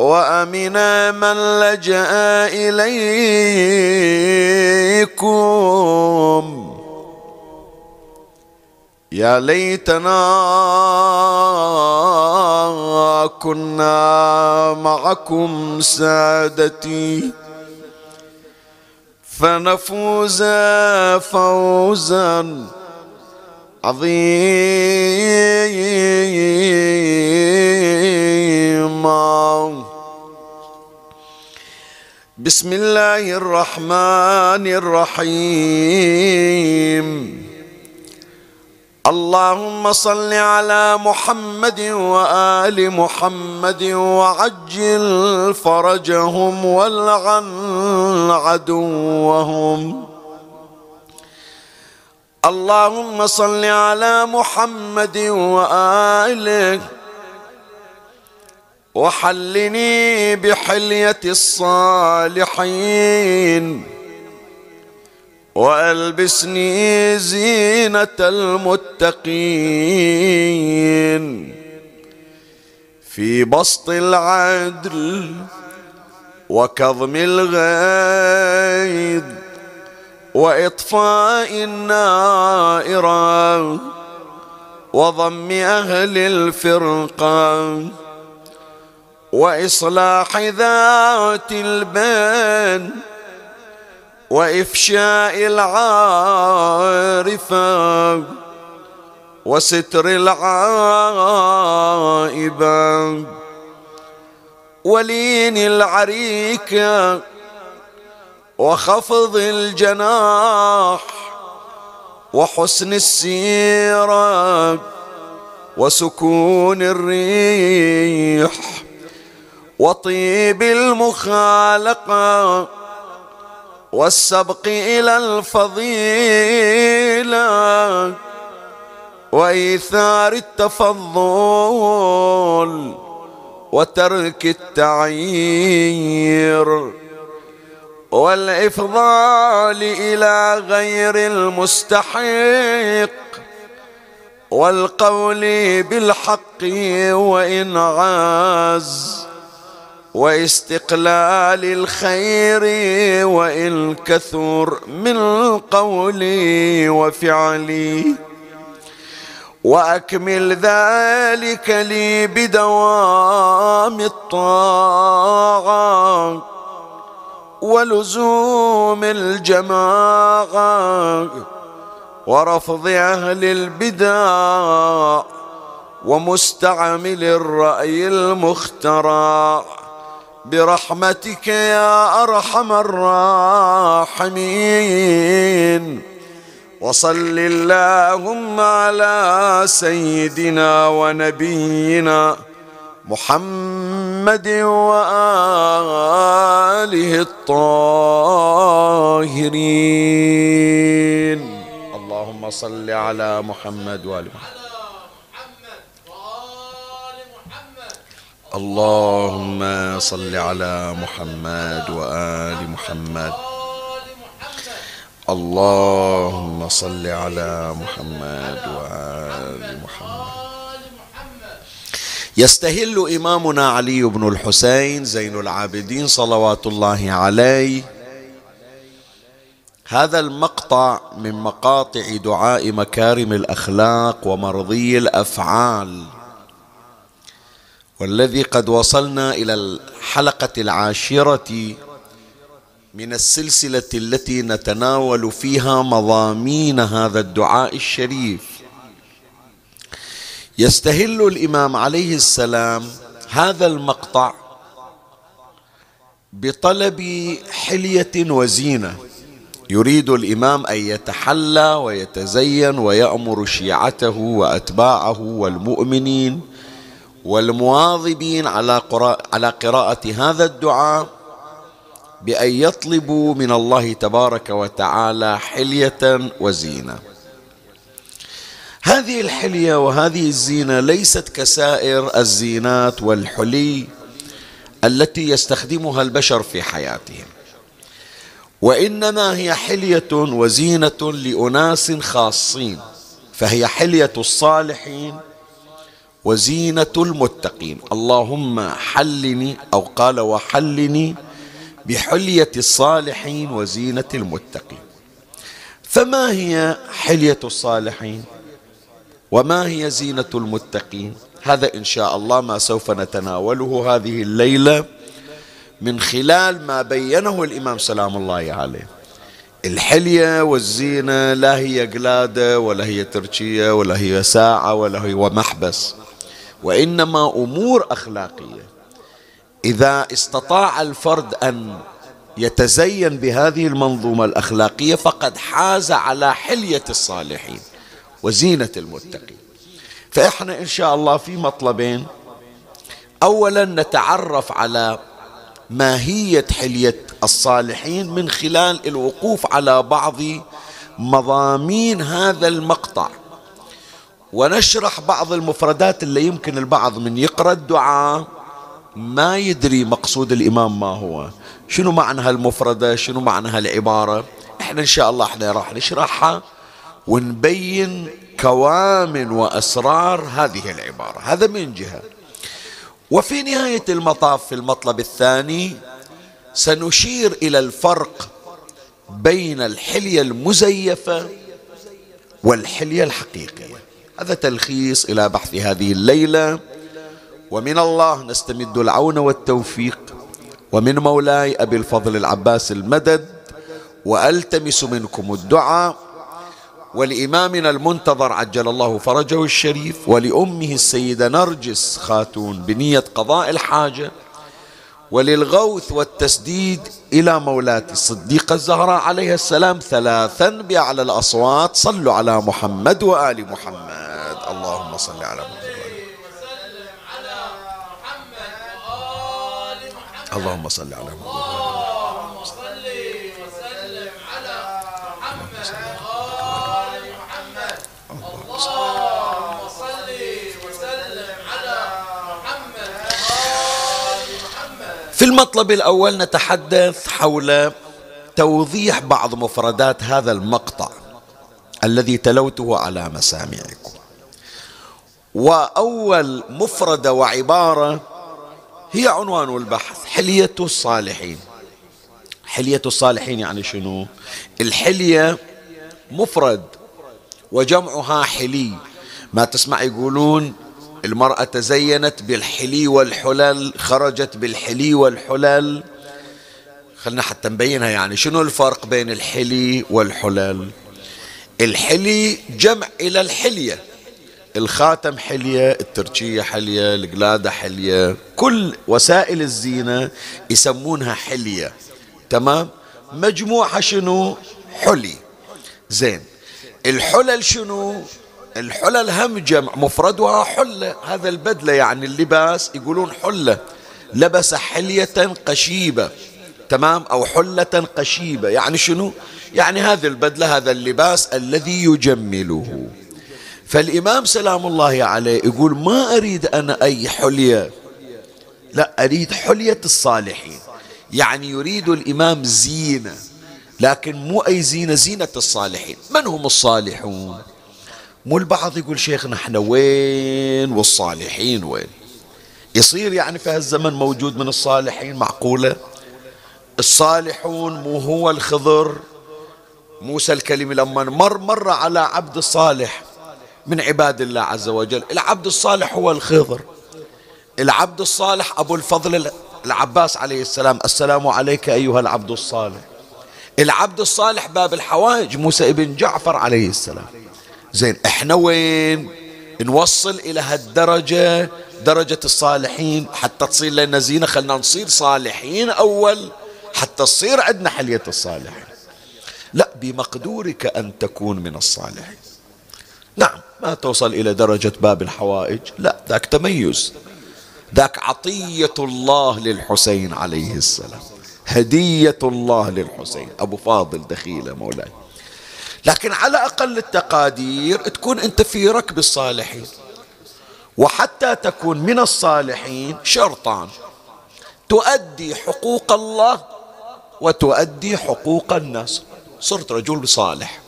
وأمن من لجأ إليكم. يا ليتنا كنا معكم سادتي فنفوز فوزا عظيما. بسم الله الرحمن الرحيم اللهم صل على محمد وآل محمد وعجل فرجهم والعن عدوهم اللهم صل على محمد وآله وحلني بحلية الصالحين وألبسني زينة المتقين. في بسط العدل وكظم الغيظ وإطفاء النائرة وضم أهل الفرقة. وإصلاح ذات البين وإفشاء العارفة وستر العائبة ولين العريكه وخفض الجناح وحسن السيرة وسكون الريح وطيب المخالقه والسبق إلى الفضيلة وإيثار التفضل وترك التعيير والإفضال إلى غير المستحق والقول بالحق وإن عاز واستقلال الخير وان كثر من قولي وفعلي. وأكمل ذلك لي بدوام الطاعة ولزوم الجماعة ورفض أهل البدع ومستعمل الرأي المخترع. برحمتك يا أرحم الراحمين. وصل اللهم على سيدنا ونبينا محمد وآله الطاهرين. اللهم صل على محمد وآل محمد. اللهم صل على محمد وآل محمد. اللهم صل على محمد وآل محمد. يستهل إمامنا علي بن الحسين زين العابدين صلوات الله عليه. هذا المقطع من مقاطع دعاء مكارم الأخلاق ومرضي الأفعال. والذي قد وصلنا إلى الحلقة العاشرة من السلسلة التي نتناول فيها مضامين هذا الدعاء الشريف. يستهل الإمام عليه السلام هذا المقطع بطلب حلية وزينة. يريد الإمام أن يتحلى ويتزين ويأمر شيعته وأتباعه والمؤمنين والمواظبين على قراءة هذا الدعاء بأن يطلبوا من الله تبارك وتعالى حلية وزينة. هذه الحلية وهذه الزينة ليست كسائر الزينات والحلي التي يستخدمها البشر في حياتهم وإنما هي حلية وزينة لأناس خاصين فهي حلية الصالحين وزينة المتقين. اللهم حلني أو قال وحلني بحلية الصالحين وزينة المتقين. فما هي حلية الصالحين؟ وما هي زينة المتقين؟ هذا إن شاء الله ما سوف نتناوله هذه الليلة من خلال ما بينه الإمام سلام الله عليه. الحلية والزينة لا هي قلادة ولا هي تركية ولا هي ساعة ولا هي ومحبس. وإنما أمور أخلاقية. إذا استطاع الفرد أن يتزين بهذه المنظومة الأخلاقية فقد حاز على حلية الصالحين وزينة المتقين. فإحنا إن شاء الله في مطلبين. أولا نتعرف على ماهية حلية الصالحين من خلال الوقوف على بعض مضامين هذا المقطع. ونشرح بعض المفردات اللي يمكن البعض من يقرأ الدعاء ما يدري مقصود الإمام ما هو. شنو معنى هالمفردة؟ شنو معنى هالعبارة؟ إحنا إن شاء الله إحنا راح نشرحها ونبين كوامن وأسرار هذه العبارة. هذا من جهة. وفي نهاية المطاف في المطلب الثاني سنشير إلى الفرق بين الحلية المزيفة والحلية الحقيقية. هذا تلخيص إلى بحث هذه الليلة. ومن الله نستمد العون والتوفيق. ومن مولاي أبي الفضل العباس المدد. وألتمس منكم الدعاء. ولإمامنا المنتظر عجل الله فرجه الشريف. ولأمه السيدة نرجس خاتون بنية قضاء الحاجة. وللغوث والتسديد إلى مولاتي الصديقة الزهراء عليها السلام ثلاثا بأعلى الأصوات. صلوا على محمد وآل محمد. اللهم صل على محمد. اللهم صل على محمد اللهم صل وسلم على محمد وآل محمد اللهم صل وسلم على محمد في المطلب الأول نتحدث حول توضيح بعض مفردات هذا المقطع الذي تلوته على مسامعكم. وأول مفردة وعبارة هي عنوان البحث حلية الصالحين. حلية الصالحين يعني شنو؟ الحلية مفرد وجمعها حلي. ما تسمع يقولون المرأة تزينت بالحلي والحلل خرجت بالحلي والحلل خلنا حتى نبينها يعني شنو الفرق بين الحلي والحلل الحلي جمع إلى الحلية. الخاتم حلية التركية حلية القلادة حلية. كل وسائل الزينة يسمونها حلية. تمام؟ مجموعة شنو؟ حلي. زين. الحلل شنو؟ الحلل هم جمع مفردها حلة. هذا البدلة يعني اللباس يقولون حلة. لبس حلية قشيبة تمام؟ أو حلة قشيبة. يعني شنو؟ يعني هذه البدلة هذا اللباس الذي يجمله. فالإمام سلام الله عليه يقول ما أريد أنا أي حلية. لا أريد حلية الصالحين. يعني يريد الإمام زينة لكن مو أي زينة زينة الصالحين. من هم الصالحون؟ مو البعض يقول شيخنا إحنا وين والصالحين وين؟ يصير يعني في هالزمن موجود من الصالحين معقولة؟ الصالحون مو هو الخضر موسى الكلم لما مر مر على عبد الصالح من عباد الله عز وجل. العبد الصالح هو الخضر. العبد الصالح أبو الفضل العباس عليه السلام السلام عليك أيها العبد الصالح. العبد الصالح باب الحوائج موسى ابن جعفر عليه السلام. زين إحنا وين؟ نوصل إلى هالدرجة درجة الصالحين حتى تصير لنا زينة خلنا نصير صالحين أول حتى تصير عندنا حلية الصالحين. لا بمقدورك أن تكون من الصالحين. نعم ما توصل إلى درجة باب الحوائج لا ذاك تميز. ذاك عطية الله للحسين عليه السلام. هدية الله للحسين. أبو فاضل دخيلة مولاي. لكن على أقل التقادير تكون أنت في ركب الصالحين. وحتى تكون من الصالحين شرطان. تؤدي حقوق الله وتؤدي حقوق الناس. صرت رجل صالح.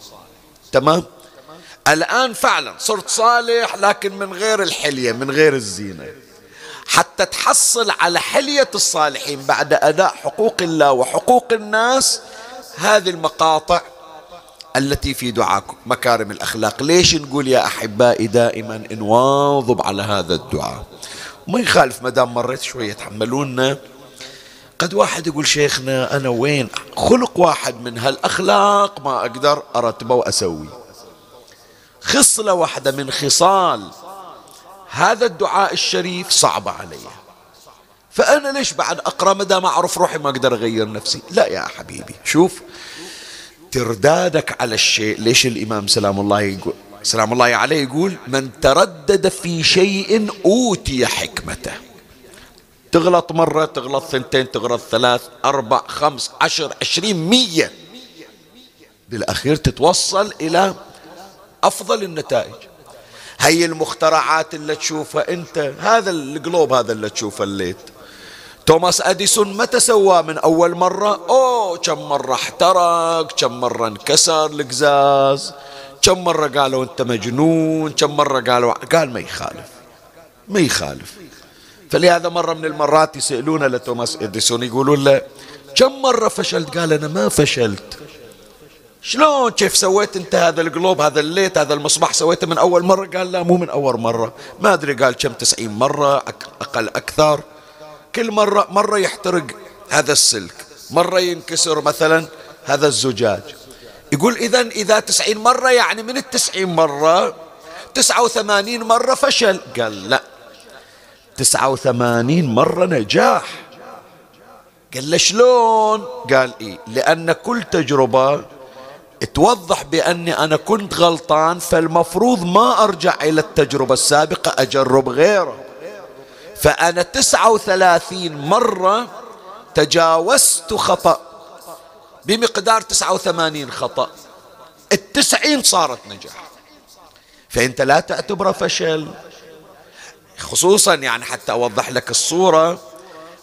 تمام؟ الآن فعلا صرت صالح لكن من غير الحلية من غير الزينة. حتى تحصل على حلية الصالحين بعد أداء حقوق الله وحقوق الناس هذه المقاطع التي في دعاكم مكارم الأخلاق. ليش نقول يا أحبائي دائما نواظب على هذا الدعاء؟ ما يخالف ما دام مريت شوية تحملونا. قد واحد يقول شيخنا أنا وين؟ خلق واحد من هالأخلاق ما أقدر أرتبه وأسوي. خصلة واحدة من خصال. هذا الدعاء الشريف صعب علي. فأنا ليش بعد أقرأ مدى ما أعرف روحي ما أقدر أغير نفسي؟ لا يا حبيبي. شوف تردادك على الشيء. ليش الإمام سلام الله يقول سلام الله عليه يقول من تردد في شيء أوتي حكمته. تغلط مرة تغلط ثنتين تغلط ثلاث أربع خمس عشر عشرين مية. بالأخير تتوصل إلى أفضل النتائج. هي المخترعات اللي تشوفها أنت هذا القلوب هذا اللي تشوفه الليت. توماس أديسون متى سواه من أول مرة؟ أوه كم مرة احترق كم مرة انكسر القزاز كم مرة قالوا أنت مجنون كم مرة قالوا قال ما يخالف ما يخالف. فلهذا مرة من المرات يسألونه لتوماس أديسون يقولون له كم مرة فشلت؟ قال أنا ما فشلت. شلون؟ كيف سويت أنت هذا القلوب هذا الليت هذا المصباح سويته من أول مرة؟ قال لا مو من أول مرة. ما أدري قال كم تسعين مرة أقل أكثر. كل مرة مرة يحترق هذا السلك مرة ينكسر مثلا هذا الزجاج. يقول إذا إذا تسعين مرة يعني من التسعين مرة تسعة وثمانين مرة فشل. قال لا. تسعة وثمانين مرة نجاح. قال له شلون؟ قال إيه لأن كل تجربة توضح بأني أنا كنت غلطان فالمفروض ما أرجع إلى التجربة السابقة أجرب غيره. فأنا تسعة وثلاثين مرة تجاوزت خطأ. بمقدار تسعة وثمانين خطأ. التسعين صارت نجاح. فأنت لا تعتبره فشل. خصوصا يعني حتى أوضح لك الصورة.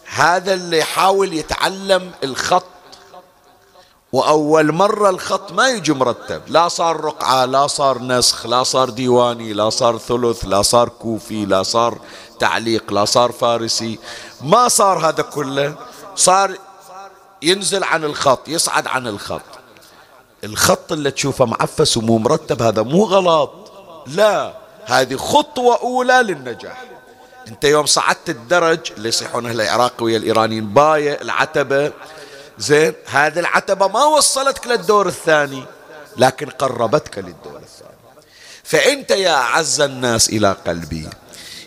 هذا اللي يحاول يتعلم الخط. وأول مرة الخط ما يجي مرتب. لا صار رقعة لا صار نسخ لا صار ديواني لا صار ثلث لا صار كوفي لا صار تعليق لا صار فارسي. ما صار هذا كله صار ينزل عن الخط يصعد عن الخط. الخط اللي تشوفه معفس ومو مرتب هذا مو غلط. لا هذه خطوة أولى للنجاح. أنت يوم صعدت الدرج اللي يصيحون أهل العراق ويا الإيرانيين باية العتبة. زين هذه العتبة ما وصلتك للدور الثاني لكن قربتك للدور الثاني. فأنت يا أعز الناس إلى قلبي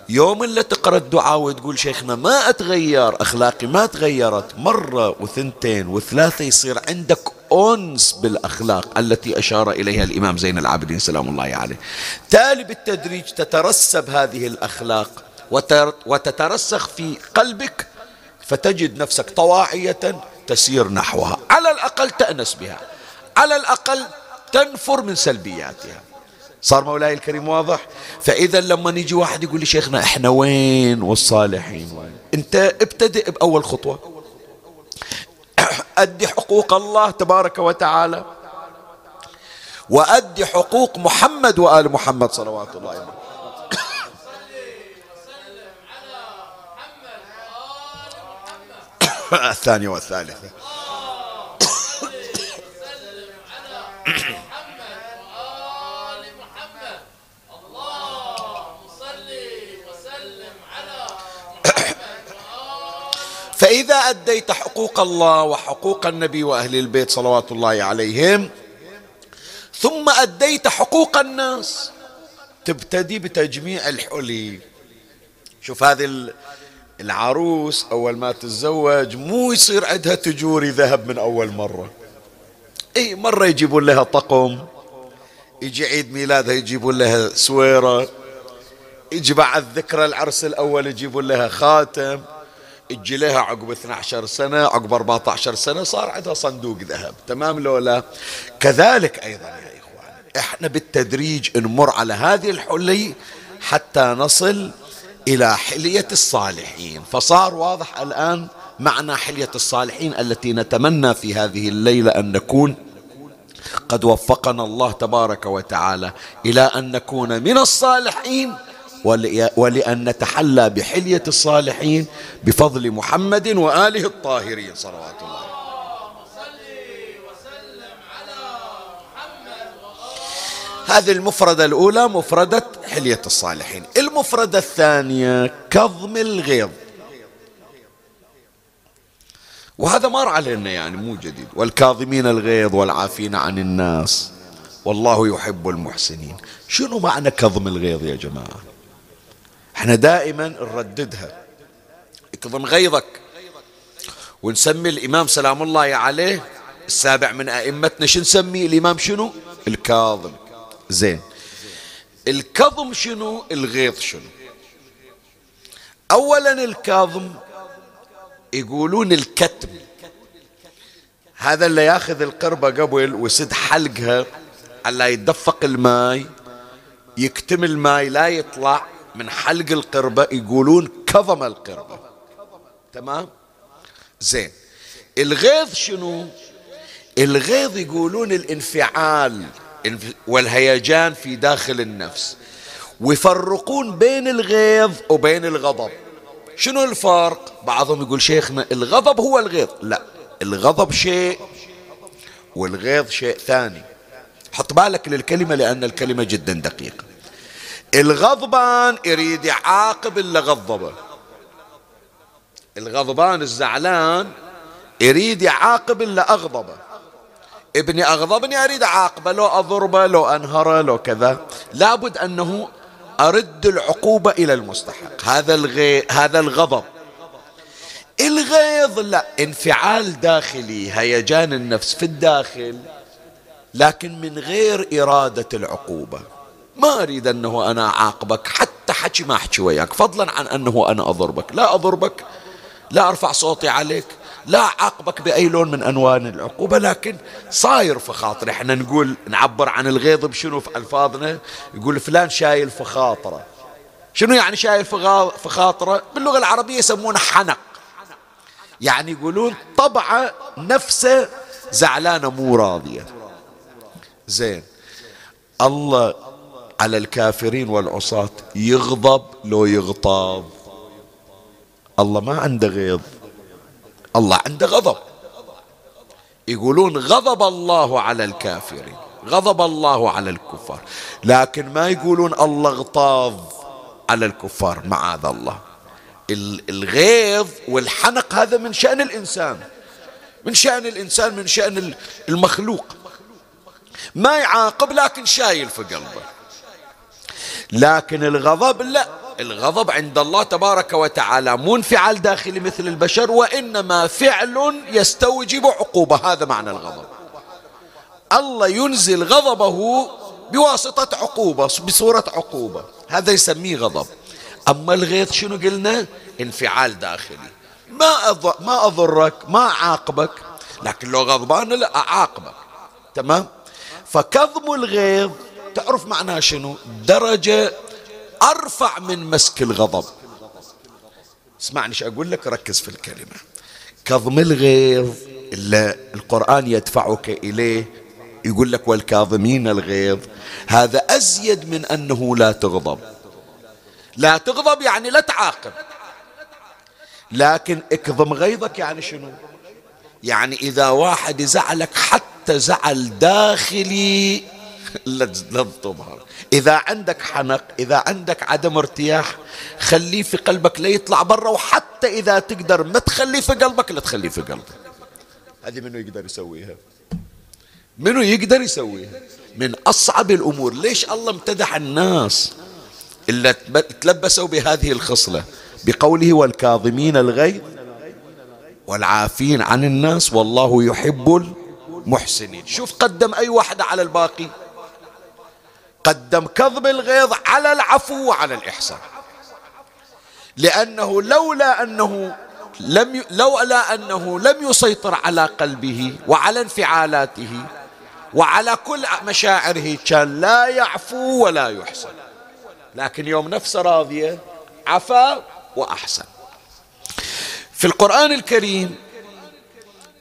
يوم اللي تقرأ الدعاء وتقول شيخنا ما أتغير أخلاقي ما تغيرت مرة وثنتين وثلاثة يصير عندك أنس بالأخلاق التي أشار إليها الإمام زين العابدين سلام الله عليه. تالي بالتدريج تترسب هذه الأخلاق وتترسخ في قلبك فتجد نفسك طواعية تسير نحوها. على الأقل تأنس بها على الأقل تنفر من سلبياتها. صار مولاي الكريم واضح؟ فإذا لما يجي واحد يقول لي شيخنا إحنا وين والصالحين؟ أنت ابتدئ بأول خطوة. أدي حقوق الله تبارك وتعالى. وأدي حقوق محمد وآل محمد صلوات الله عليه الثانية والثالثة. فإذا أديت حقوق الله وحقوق النبي وأهل البيت صلوات الله عليهم ثم أديت حقوق الناس تبتدي بتجميع الحلي. شوف هذه العروس أول ما تتزوج مو يصير عندها تجوري ذهب من أول مرة. اي مرة يجيبون لها طقم يجي عيد ميلادها يجيبون لها سويرة يجي بعد ذكرى العرس الأول يجيبون لها خاتم. يجي لها عقب 12 سنة عقب 14 سنة صار عندها صندوق ذهب. تمام لو لا؟ كذلك أيضا يا إخوان إحنا بالتدريج نمر على هذه الحلي حتى نصل إلى حلية الصالحين. فصار واضح الآن معنى حلية الصالحين التي نتمنى في هذه الليلة أن نكون قد وفقنا الله تبارك وتعالى إلى أن نكون من الصالحين. ولأن نتحلى بحلية الصالحين بفضل محمد وآله الطاهرين. صلوات الله. هذه المفردة الأولى مفردة حلية الصالحين. المفردة الثانية كظم الغيظ. وهذا مر علينا يعني مو جديد. والكاظمين الغيظ والعافين عن الناس. والله يحب المحسنين. شنو معنى كظم الغيظ يا جماعة؟ إحنا دائما نرددها. اكظم غيظك. ونسمي الإمام سلام الله عليه السابع من أئمتنا. شو نسميه الإمام شنو؟ الكاظم. زين. الكظم شنو؟ الغيظ شنو؟ اولا الكاظم يقولون الكتم. هذا اللي ياخذ القربة قبل ويسد حلقها. على يتدفق الماي يكتم الماي لا يطلع. من حلق القربة يقولون كظم القربة. تمام؟ زين. الغيظ شنو؟ الغيظ يقولون الانفعال والهيجان في داخل النفس. ويفرقون بين الغيظ وبين الغضب. شنو الفرق؟ بعضهم يقول شيخنا الغضب هو الغيظ. لا الغضب شيء والغيظ شيء ثاني. حط بالك للكلمة لأن الكلمة جدا دقيقة. الغضبان يريد يعاقب اللي غضبه. الغضبان الزعلان يريد يعاقب اللي أغضبه. ابني أغضبني أريد أعاقبه لو أضربه لو أنهره لو كذا. لابد أنه أرد العقوبة إلى المستحق. هذا الغي... هذا الغضب. الغيظ لا انفعال داخلي هيجان النفس في الداخل لكن من غير إرادة العقوبة. ما أريد أنه أنا أعاقبك حتى حكي ما أحكي وياك. فضلا عن أنه أنا أضربك. لا أضربك لا أرفع صوتي عليك لا أعاقبك بأي لون من أنوان العقوبة لكن صاير في خاطري. إحنا نقول نعبر عن الغيظ بشنو في ألفاظنا؟ يقول فلان شايل في خاطره. شنو يعني شايل في خاطره؟ باللغة العربية يسمونه حنق. يعني يقولون طبعه نفسه زعلانة مو راضية. زين. الله على الكافرين والعصاة يغضب لو يغتاظ الله ما عنده غيظ. الله عنده غضب. يقولون غضب الله على الكافرين غضب الله على الكفار. لكن ما يقولون الله اغتاظ على الكفار معاذ الله. الغيظ والحنق هذا من شأن الإنسان. من شأن الإنسان من شأن المخلوق. ما يعاقب لكن شايل في قلبه. لكن الغضب لا. الغضب عند الله تبارك وتعالى مو انفعال داخلي مثل البشر وإنما فعل يستوجب عقوبة هذا معنى الغضب. الله ينزل غضبه بواسطة عقوبة بصورة عقوبة. هذا يسميه غضب. أما الغيظ شنو قلنا؟ انفعال داخلي. ما ما أضرك ما أعاقبك لكن لو غضبان لا أعاقبك. تمام؟ فكظم الغيظ تعرف معناه شنو؟ درجة أرفع من مسك الغضب. اسمعني إيش أقول لك ركز في الكلمة. كظم الغيظ إلا القرآن يدفعك إليه يقول لك والكاظمين الغيظ. هذا أزيد من أنه لا تغضب. لا تغضب يعني لا تعاقب. لكن اكظم غيظك يعني شنو؟ يعني إذا واحد يزعلك حتى زعل داخلي لا تظهر. إذا عندك حنق إذا عندك عدم ارتياح خليه في قلبك لا يطلع برا وحتى إذا تقدر ما تخليه في قلبك لا تخليه في قلبك. هذه منو يقدر يسويها؟ منو يقدر يسويها؟ من أصعب الأمور. ليش الله امتدح الناس اللي تلبسوا بهذه الخصلة؟ بقوله والكاظمين الغيظ والعافين عن الناس والله يحب المحسنين. شوف قدم أي واحدة على الباقي. قدم كظم الغيظ على العفو وعلى الإحسان. لأنه لولا أنه لم ي... لولا أنه لم يسيطر على قلبه وعلى انفعالاته وعلى كل مشاعره كان لا يعفو ولا يحسن. لكن يوم نفسه راضية عفا وأحسن. في القرآن الكريم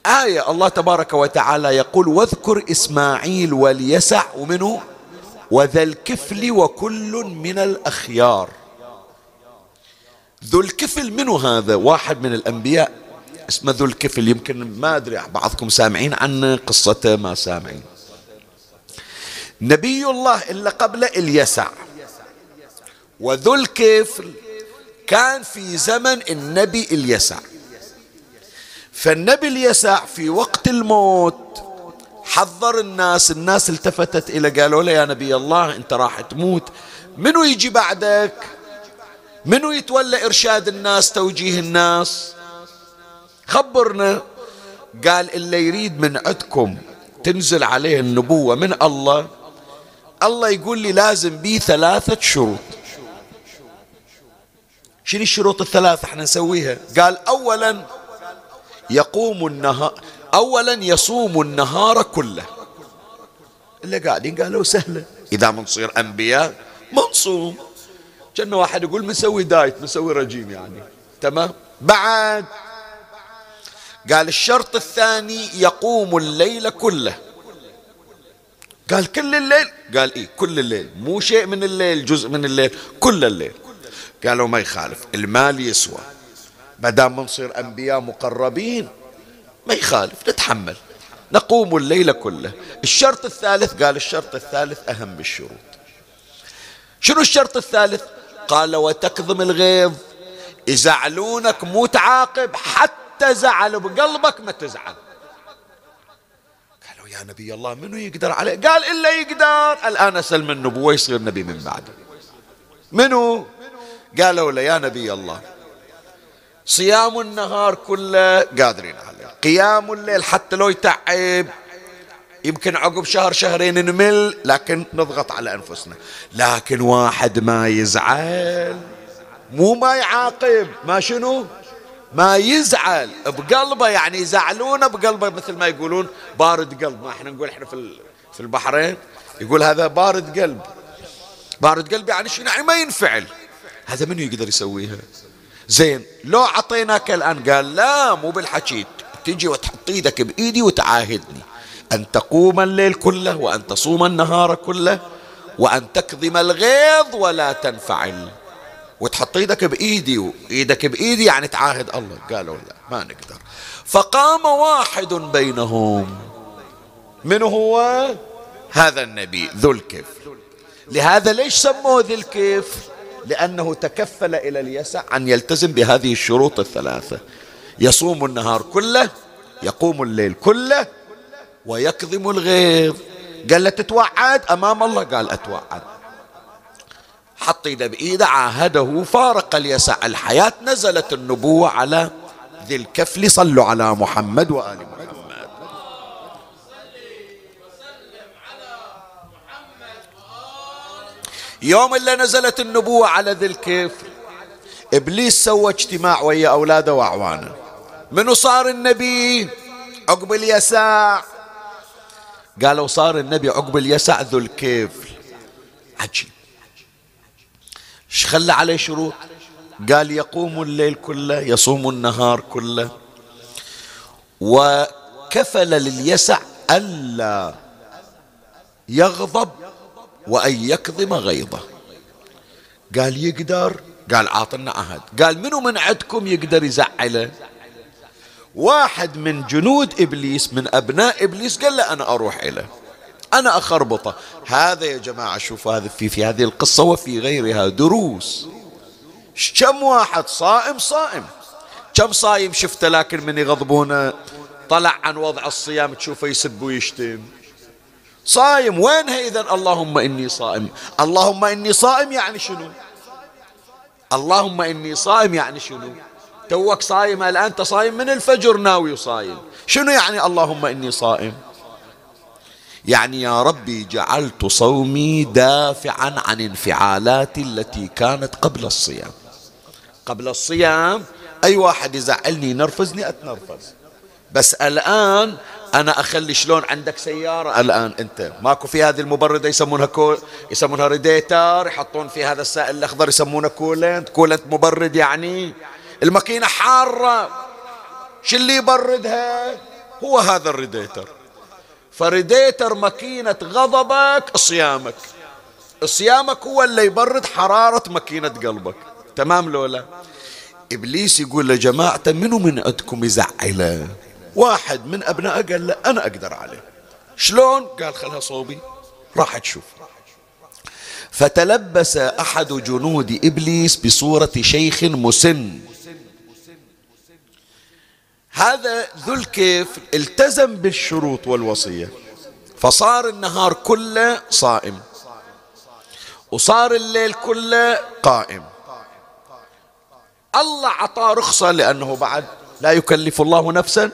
آية الله تبارك وتعالى يقول واذكر إسماعيل واليسع. ومنه وذا الكفل وكل من الأخيار. ذو الكفل منو هذا؟ واحد من الأنبياء اسمه ذو الكفل. يمكن ما أدري بعضكم سامعين عنه قصته ما سامعين. نبي الله إلا قبل اليسع. وذو الكفل كان في زمن النبي اليسع. فالنبي اليسع في وقت الموت حذر الناس الناس التفتت إلى قالوا له يا نبي الله أنت راح تموت. منو يجي بعدك؟ منو يتولى إرشاد الناس توجيه الناس؟ خبرنا. قال اللي يريد من عندكم تنزل عليه النبوة من الله. الله يقول لي لازم بي ثلاثة شروط. شنو الشروط الثلاثة إحنا نسويها؟ قال أولا يقوم النهار أولا يصوم النهار كله. اللي قاعدين قالوا سهلة. إذا منصير أنبياء منصوم كان واحد يقول مسوي دايت مسوي رجيم يعني. تمام؟ بعد. قال الشرط الثاني يقوم الليل كله. قال كل الليل؟ قال إيه؟ كل الليل. مو شيء من الليل جزء من الليل كل الليل. قالوا ما يخالف المال يسوى. ما دام نصير أنبياء مقربين ما يخالف نتحمل. نقوم الليل كله. الشرط الثالث قال الشرط الثالث أهم الشروط شنو الشرط الثالث؟ قال وتكظم الغيظ. يزعلونك مو تعاقب حتى زعل بقلبك ما تزعل. قالوا يا نبي الله منو يقدر عليه؟ قال إلا يقدر. الآن أسلم النبوة يصير نبي من بعده منو؟ قالوا له يا نبي الله. صيام النهار كله قادرين عليه. قيام الليل حتى لو يتعب. يمكن عقب شهر شهرين نمل لكن نضغط على أنفسنا. لكن واحد ما يزعل مو ما يعاقب. ما شنو؟ ما يزعل. بقلبه يعني يزعلونه بقلبه مثل ما يقولون بارد قلب. ما إحنا نقول إحنا في في البحرين. يقول هذا بارد قلب. بارد قلب يعني شنو؟ يعني ما ينفعل. هذا من يقدر يسويها؟ زين لو عطيناك الآن قال لا مو بالحكي تجي وتحط إيدك بإيدي وتعاهدني. أن تقوم الليل كله وأن تصوم النهار كله وأن تكظم الغيظ ولا تنفعل وتحط إيدك بإيدي وإيدك بإيدي يعني تعاهد الله. قالوا لا ما نقدر. فقام واحد بينهم. من هو؟ هذا النبي ذو الكفل. لهذا ليش سموه ذي الكفل؟ لأنه تكفل إلى اليسع أن يلتزم بهذه الشروط الثلاثة. يصوم النهار كله يقوم الليل كله ويكظم الغيظ. قال له تتوعد؟ أمام الله. قال أتوعد. حط إيده بإيده عاهده فارق اليسع. الحياة نزلت النبوة على ذي الكفل. صلوا على محمد وآل محمد. يوم اللي نزلت النبوة على ذي الكفل إبليس سوى اجتماع ويا أولاده وأعوانه. منو صار النبي عقب اليساع. قالوا صار النبي عقب اليساع ذو الكفل عجيب. إيش خلى عليه شروط؟ قال يقوم الليل كله يصوم النهار كله. كفل لليسع ألا يغضب وأن يكظم غيظه. قال يقدر؟ قال عاطنا عهد قال منو من عندكم يقدر يزعله؟ واحد من جنود إبليس من أبناء إبليس قال له أنا أروح إليه. أنا أخربطه. هذا يا جماعة شوفوا هذا في في هذه القصة وفي غيرها دروس. كم واحد صائم؟ صائم. كم صايم شفته لكن من يغضبونه؟ طلع عن وضع الصيام تشوفه يسب ويشتم. صايم. وينها إذا اللهم إني صائم. اللهم إني صائم يعني شنو؟ اللهم إني صائم يعني شنو؟ توك صايم الآن أنت صايم؟ من الفجر ناوي صايم. شنو يعني اللهم إني صائم؟ يعني يا ربي جعلت صومي دافعا عن انفعالاتي التي كانت قبل الصيام. قبل الصيام؟ أي واحد يزعلني ينرفزني أتنرفز. بس الآن أنا أخلي شلون عندك سيارة؟ الآن أنت. ماكو في هذه المبردة يسمونها كول يسمونها ريديتر يحطون في هذا السائل الأخضر يسمونه coolant. coolant مبرد يعني الماكينة حارة. شو اللي يبردها؟ هو هذا ال radiator. ف radiator ماكينة غضبك صيامك. صيامك هو اللي يبرد حرارة ماكينة قلبك. تمام لولا؟ إبليس يقول لجماعة منو من عندكم يزعله؟ واحد من أبنائه قال له أنا أقدر عليه. شلون؟ قال خلها صوبي. راح تشوف. فتلبس أحد جنود إبليس بصورة شيخ مسن. هذا ذو الكيف التزم بالشروط والوصية. فصار النهار كله صائم. وصار الليل كله قائم. الله عطاه رخصة لأنه بعد لا يكلف الله نفسا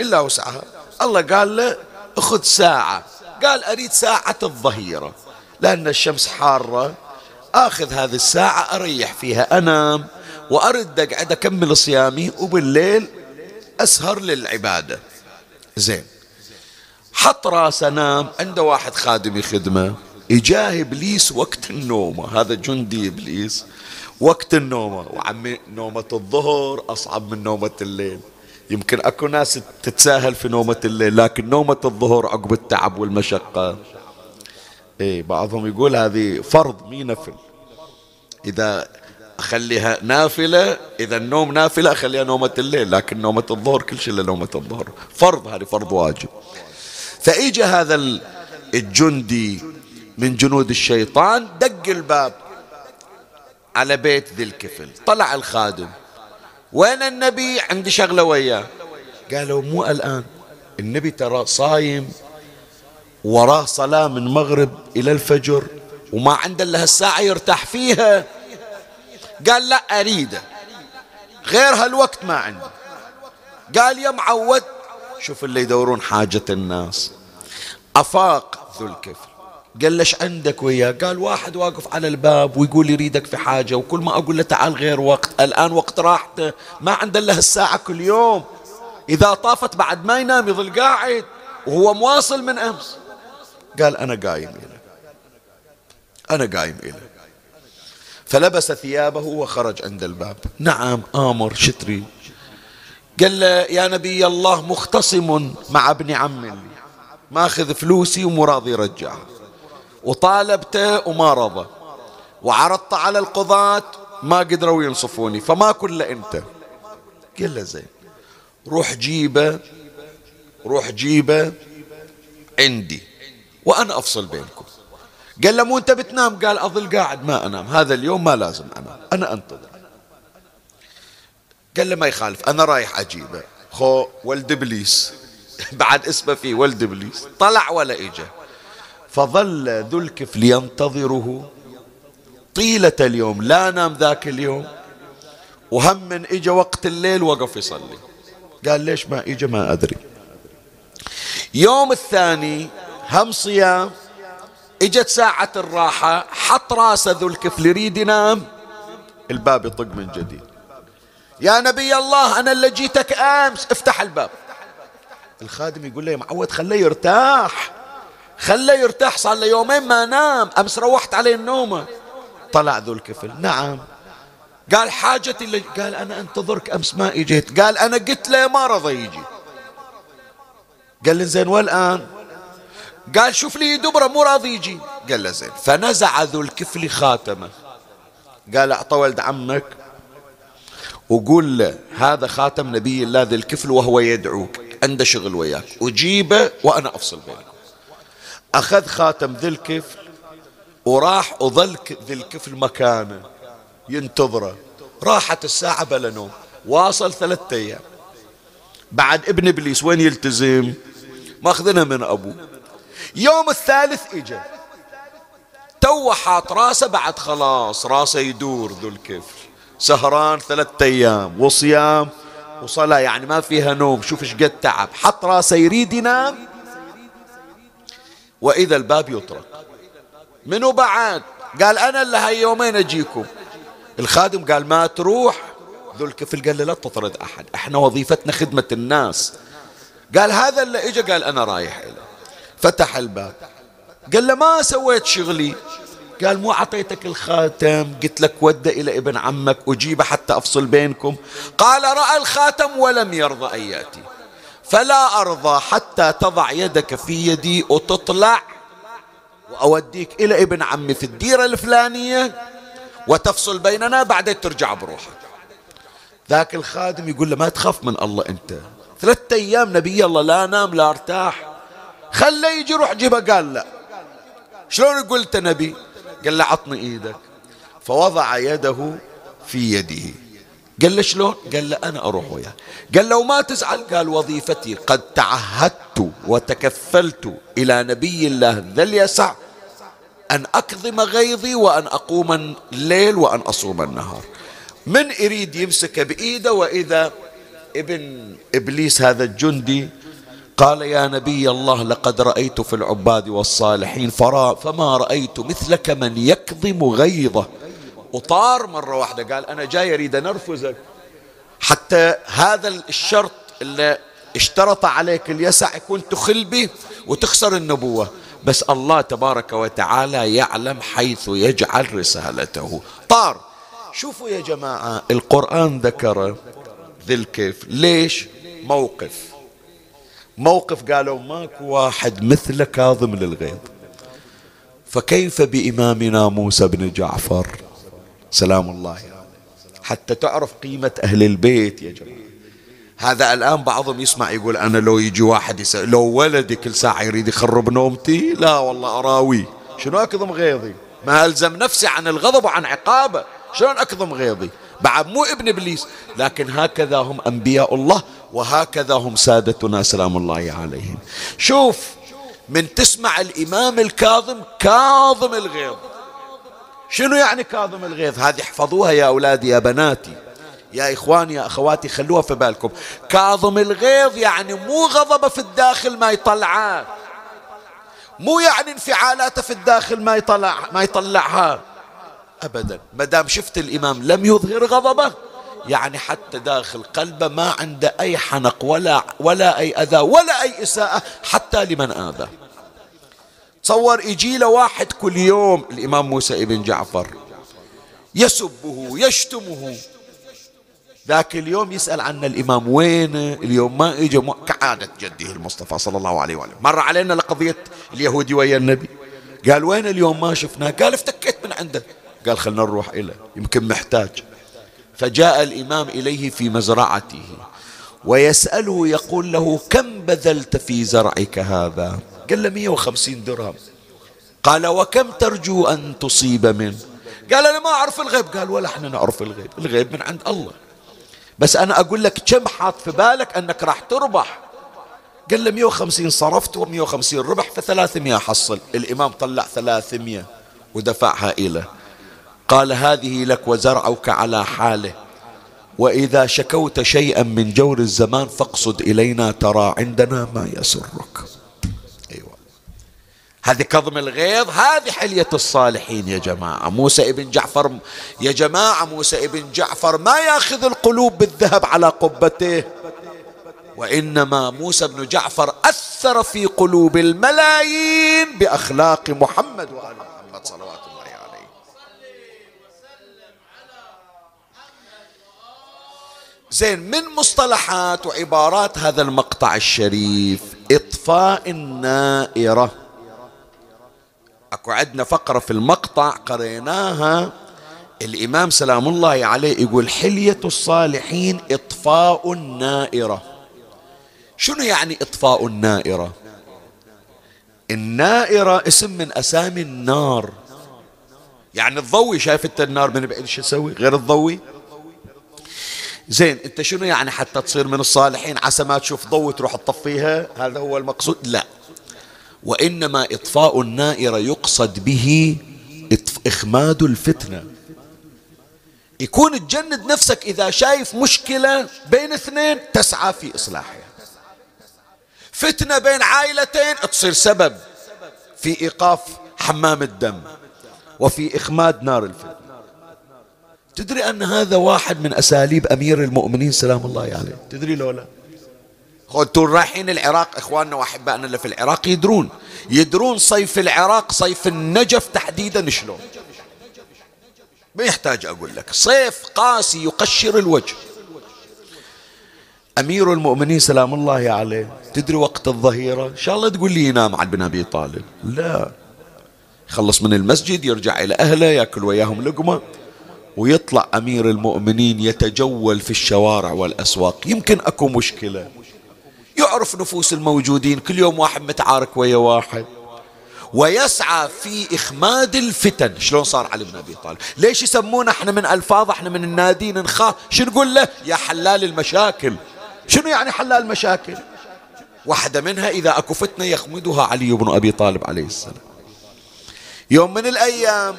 إلا وسعها. الله قال له أخذ ساعة قال أريد ساعة الظهيرة لأن الشمس حارة. آخذ هذه الساعة أريح فيها أنام. وأرد أقعد أكمل صيامي. وبالليل أسهر للعبادة. زين. حط راسه نام عنده واحد خادم يخدمه إجاه إبليس وقت النومة. هذا جندي إبليس. وقت النومة. وعمي نومة الظهر أصعب من نومة الليل. يمكن أكو ناس تتساهل في نومة الليل لكن نومة الظهر عقب التعب والمشقة. إيه بعضهم يقول هذه فرض مي نفل إذا أخليها نافلة. إذا النوم نافلة أخليها نومة الليل لكن نومة الظهر كل شيء نومة الظهر. فرض هذه فرض واجب. فإجا هذا الجندي من جنود الشيطان دق الباب على بيت ذي الكفل. طلع الخادم. وين النبي؟ عندي شغلة وياه. قالوا مو الآن. النبي ترى صايم وراه صلاة من مغرب إلى الفجر وما عنده إلا هالساعة يرتاح فيها. قال لا أريده غير هالوقت ما عندي. قال يا معود شوف اللي يدورون حاجة الناس. أفاق ذو الكفل قال ليش عندك وياه؟ قال واحد واقف على الباب ويقول يريدك في حاجة وكل ما أقول له تعال غير وقت. الآن وقت راحته ما عنده إلا الساعة كل يوم. إذا طافت بعد ما ينام يظل قاعد. وهو مواصل من أمس. قال أنا قايم إلى أنا قايم إلى فلبس ثيابه وخرج عند الباب. نعم آمر شتري. قال له يا نبي الله مختصم مع ابن عمي ماخذ فلوسي ومراضي يرجعها وطالبته وما رضى. وعرضت على القضاة ما قدروا ينصفوني فما كل انت. قال له زين روح جيبه روح جيبه عندي وأنا أفصل بينكم. قال له مو انت بتنام؟ قال أظل قاعد ما أنام. هذا اليوم ما لازم أنام. أنا أنتظر. قال له ما يخالف. أنا رايح أجيبه. خو ولد إبليس. بعد اسمه فيه ولد إبليس. طلع ولا إجا. فظل ذو الكفل ينتظره طيلة اليوم. لا نام ذاك اليوم. وهم من اجى وقت الليل وقف يصلي. قال ليش ما اجى ما أدري. يوم الثاني هم صيام. إجت ساعة الراحة حط راسه ذو الكفل يريد ينام. الباب يطق من جديد. يا نبي الله أنا اللي جيتك أمس. افتح الباب. الخادم يقول له يا معود خليه يرتاح. خليه يرتاح صار له يومين ما نام. أمس روحت عليه النومة. طلع ذو الكفل. نعم. قال حاجتي اللي قال أنا أنتظرك أمس ما إجيت. قال أنا قلت له ما رضى يجي. قال له زين والآن؟ قال شوف لي دبرة مو راضي يجي. قال له زين. فنزع ذو الكفل خاتمه. قال أعطى ولد عمك وقول له هذا خاتم نبي الله ذي الكفل وهو يدعوك. عنده شغل وياك. أجيبه وأنا أفصل بينكم. أخذ خاتم ذي الكفل وراح وظل ذي الكفل مكانه. ينتظره. راحت الساعة بلا نوم. واصل ثلاثة أيام. بعد ابن إبليس وين يلتزم؟ ماخذنا من أبوه. يوم الثالث إجا. تو حاط راسه بعد خلاص راسه يدور ذو الكفل سهران ثلاثة أيام وصيام وصلاة يعني ما فيها نوم. شوف إيش قد تعب. حط راسه يريد ينام وإذا الباب يطرق منو بعد؟ قال أنا اللي هاي يومين أجيكم. الخادم قال ما تروح. ذو الكفل قال له لا تطرد أحد. إحنا وظيفتنا خدمة الناس. قال هذا اللي اجى قال أنا رايح إليه. فتح الباب. قال له ما سويت شغلي؟ قال مو أعطيتك الخاتم. قلت لك ود إلى ابن عمك أجيبه حتى أفصل بينكم. قال رأى الخاتم ولم يرضى أن يأتي. فلا أرضى حتى تضع يدك في يدي وتطلع وأوديك إلى ابن عمي في الديرة الفلانية وتفصل بيننا بعدين ترجع بروحك. ذاك الخادم يقول له ما تخاف من الله أنت. ثلاثة أيام نبي الله لا نام لا أرتاح. خله يجي روح جيبه قال لا. شلون قلت نبي؟ قال له عطني إيدك. فوضع يده في يده. قال له شلون؟ قال له أنا أروح وياه. قال له وما تزعل قال وظيفتي قد تعهدت وتكفلت إلى نبي الله ذا اليسع أن أكظم غيظي وأن أقوم الليل وأن أصوم النهار. من يريد يمسك بإيده؟ وإذا ابن إبليس هذا الجندي قال يا نبي الله لقد رأيت في العباد والصالحين فرا فما رأيت مثلك من يكظم غيظه. وطار مرة واحدة قال أنا جاي أريد أن أرفزك. حتى هذا الشرط اللي اشترط عليك اليسع يكون تخل به وتخسر النبوة. بس الله تبارك وتعالى يعلم حيث يجعل رسالته. طار. شوفوا يا جماعة القرآن ذكر ذي الكيف. ليش؟ موقف. موقف قالوا ماكو واحد مثل كاظم للغيظ. فكيف بإمامنا موسى بن جعفر؟ سلام الله عليه حتى تعرف قيمة أهل البيت يا جماعة. هذا الآن بعضهم يسمع يقول أنا لو يجي واحد يسأل لو ولدي كل ساعة يريد يخرب نومتي؟ لا والله أراوي. شنو أكظم غيظي؟ ما ألزم نفسي عن الغضب وعن عقابه. شلون أكظم غيظي؟ بعد مو ابن إبليس. لكن هكذا هم أنبياء الله وهكذا هم سادتنا سلام الله عليهم. شوف من تسمع الإمام الكاظم كاظم الغيظ. شنو يعني كاظم الغيظ؟ هذه احفظوها يا أولادي يا بناتي. يا إخواني يا أخواتي خلوها في بالكم. كاظم الغيظ يعني مو غضبه في الداخل ما يطلعه. مو يعني انفعالاته في الداخل ما يطلع ما يطلعها. أبدا. ما دام شفت الإمام لم يظهر غضبه يعني حتى داخل قلبه ما عنده أي حنق ولا ولا أي أذى ولا أي إساءة حتى لمن آذى. تصور يجي له واحد كل يوم الإمام موسى ابن جعفر. يسبه يشتمه. ذاك اليوم يسأل عن الإمام وين اليوم ما إجا كعادة جده المصطفى صلى الله عليه وآله. مر علينا لقضية اليهودي ويا النبي. قال وين اليوم ما شفناه؟ قال افتكيت من عنده. قال خلنا نروح إليه يمكن محتاج. فجاء الإمام إليه في مزرعته ويسأله يقول له كم بذلت في زرعك هذا؟ قال له 150 درهم. قال وكم ترجو أن تصيب منه؟ قال أنا ما أعرف الغيب. قال ولا إحنا نعرف الغيب الغيب من عند الله. بس أنا أقول لك كم حاط في بالك أنك راح تربح؟ قال له 150 صرفت و150 ربح ف 300 حصل. الإمام طلع 300 ودفعها إليه قال هذه لك وزرعك على حاله. وإذا شكوت شيئا من جور الزمان فاقصد إلينا ترى عندنا ما يسرك. أيوة. هذه كظم الغيظ هذه حلية الصالحين يا جماعة. موسى ابن جعفر يا جماعة موسى ابن جعفر ما ياخذ القلوب بالذهب على قبته. وإنما موسى بن جعفر أثر في قلوب الملايين بأخلاق محمد وآل محمد صلوات الله زين من مصطلحات وعبارات هذا المقطع الشريف؟ إطفاء النائرة. أكو عندنا فقرة في المقطع قريناها. الإمام سلام الله عليه يقول حلية الصالحين إطفاء النائرة. شنو يعني إطفاء النائرة؟ النائرة اسم من أسامي النار. يعني الضوي شايف النار من بعيد شو يسوي؟ غير الضوي؟ زين انت شنو يعني حتى تصير من الصالحين عسى ما تشوف ضوء تروح تطفيها؟ هذا هو المقصود. لا. وإنما إطفاء النائره يقصد به إخماد الفتنة. يكون تجند نفسك إذا شايف مشكلة بين اثنين تسعى في إصلاحها. فتنة بين عائلتين تصير سبب في إيقاف حمام الدم وفي إخماد نار الفتنة. تدري أن هذا واحد من أساليب أمير المؤمنين؟ سلام الله عليه. تدري لو لا؟ أنتم رايحين العراق؟ إخواننا وأحبائنا اللي في العراق يدرون. يدرون صيف العراق صيف النجف تحديدا شلون ما يحتاج أقول لك. صيف قاسي يقشر الوجه. أمير المؤمنين سلام الله عليه. تدري وقت الظهيرة؟ إن شاء الله تقول لي ينام على بن أبي طالب. لا. يخلص من المسجد يرجع إلى أهله يأكل وياهم لقمة. ويطلع أمير المؤمنين يتجول في الشوارع والأسواق. يمكن أكو مشكلة. يعرف نفوس الموجودين. كل يوم واحد متعارك ويا واحد. ويسعى في إخماد الفتن. شلون صار علي بن أبي طالب؟ ليش يسمونا إحنا من ألفاظ إحنا من النادين نخاف شو نقول له؟ يا حلال المشاكل. شنو يعني حلال المشاكل؟ واحدة منها إذا أكو فتنة يخمدها علي بن أبي طالب عليه السلام. يوم من الأيام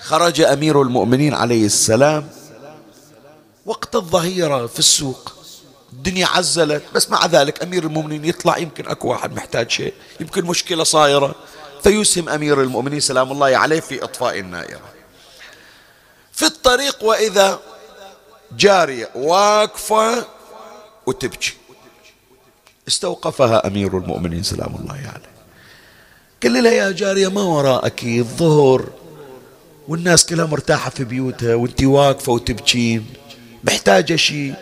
خرج أمير المؤمنين عليه السلام وقت الظهيرة في السوق الدنيا عزلت بس مع ذلك أمير المؤمنين يطلع يمكن أكو واحد محتاج شيء يمكن مشكلة صايرة فيسهم أمير المؤمنين سلام الله عليه في إطفاء النائرة. في الطريق وإذا جاريه واقفة وتبكي. استوقفها أمير المؤمنين سلام الله عليه. قال لها يا جارية ما وراءك؟ الظهر والناس كلها مرتاحة في بيوتها وانت واقفة وتبكين محتاجة شيء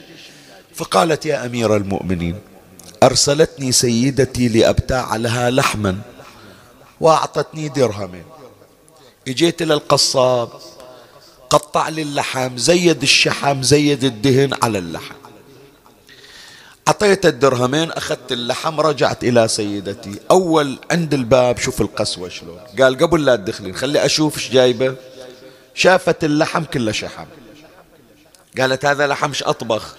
فقالت يا أمير المؤمنين أرسلتني سيدتي لأبتاع لها لحما وأعطتني درهمين إجيت إلى القصاب قطع لي اللحم زيد الشحم زيد الدهن على اللحم. أعطيت الدرهمين أخذت اللحم رجعت إلى سيدتي. أول عند الباب شوف القسوة شلون. قال قبل لا تدخلين خلي أشوف إيش جايبة. شافت اللحم كله شحم. قالت هذا لحم أطبخ؟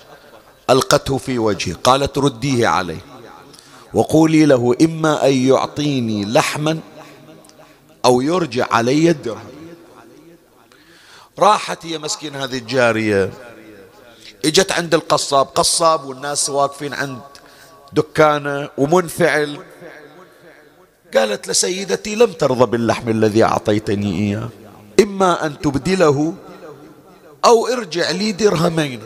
ألقته في وجهي. قالت رديه عليه. وقولي له إما أن يعطيني لحما أو يرجع علي الدرهم. راحت هي مسكين هذه الجارية. إجت عند القصاب. قصاب والناس واقفين عند دكانه ومنفعل. قالت لسيدتي لم ترضى باللحم الذي أعطيتني إياه. إما أن تبدله أو ارجع لي درهمين.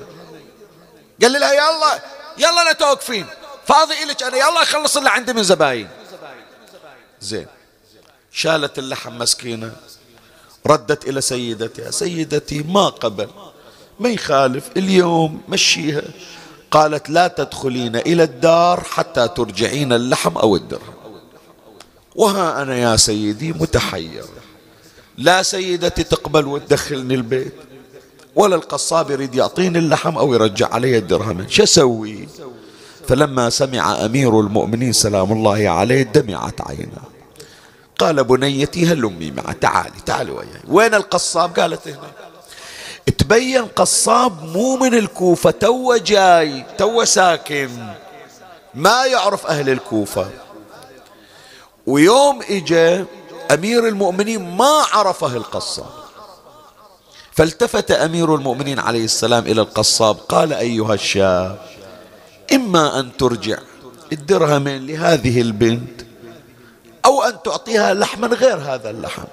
قال لها يلا يلا لا توقفين. فاضي إلك أنا يلا أخلص اللي عندي من زباين. زين. شالت اللحم مسكينة ردت إلى سيدتها سيدتي ما قبل ما يخالف اليوم مشيها. قالت لا تدخلين إلى الدار حتى ترجعين اللحم أو الدرهم. وها أنا يا سيدي متحير. لا سيدتي تقبل وتدخلني البيت ولا القصاب يريد يعطيني اللحم أو يرجع علي الدرهم. شو أسوي؟ فلما سمع أمير المؤمنين سلام الله عليه دمعت عينه قال بنيتي هل أمي معه تعالي تعالي وياي. وين القصاب؟ قالت هنا. تبين قصاب مو من الكوفة تو جاي تو ساكن. ما يعرف أهل الكوفة. ويوم إجا أمير المؤمنين ما عرفه القصاب. فالتفت أمير المؤمنين عليه السلام إلى القصاب قال أيها الشاب إما أن ترجع الدرهمين لهذه البنت أو أن تعطيها لحما غير هذا اللحم.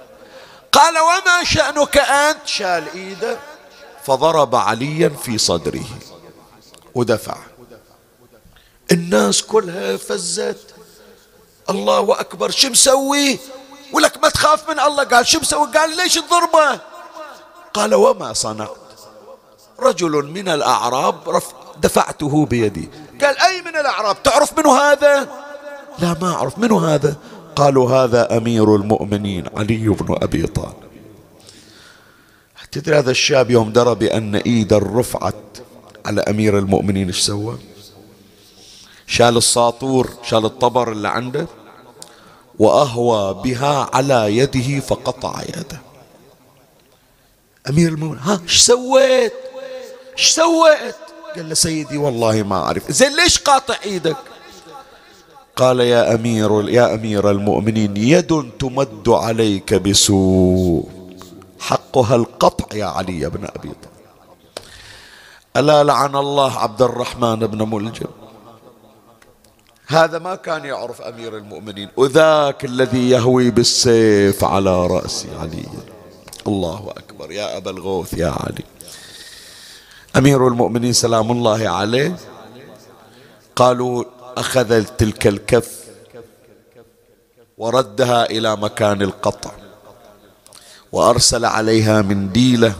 قال وما شأنك أنت؟ شال إيده فضرب عليا في صدره ودفع. الناس كلها فزت. الله أكبر شو مسوي؟ ولك ما تخاف من الله؟ قال شو مسوي؟ قال ليش الضربة؟ قال وما صنعت. رجل من الأعراب دفعته بيدي. قال أي من الأعراب؟ تعرف منه هذا؟ لا ما أعرف. منو هذا؟ قالوا هذا أمير المؤمنين علي بن أبي طالب. تدري هذا الشاب يوم درى بأن إيده رفعت على أمير المؤمنين إيش سوى؟ شال الساطور شال الطبر اللي عنده وأهوى بها على يده فقطع يده. أمير المؤمنين ها إيش سويت؟ إيش سويت؟ قال له سيدي والله ما أعرف. زين ليش قاطع إيدك؟ قال يا أمير يا أمير المؤمنين يد تمد عليك بسوء. حقها القطع يا علي بن أبي طالب. ألا لعن الله عبد الرحمن بن ملجم؟ هذا ما كان يعرف أمير المؤمنين وذاك الذي يهوي بالسيف على رأس علي. الله أكبر يا أبا الغوث يا علي. أمير المؤمنين سلام الله عليه. قالوا أخذ تلك الكف وردها إلى مكان القطع وأرسل عليها منديله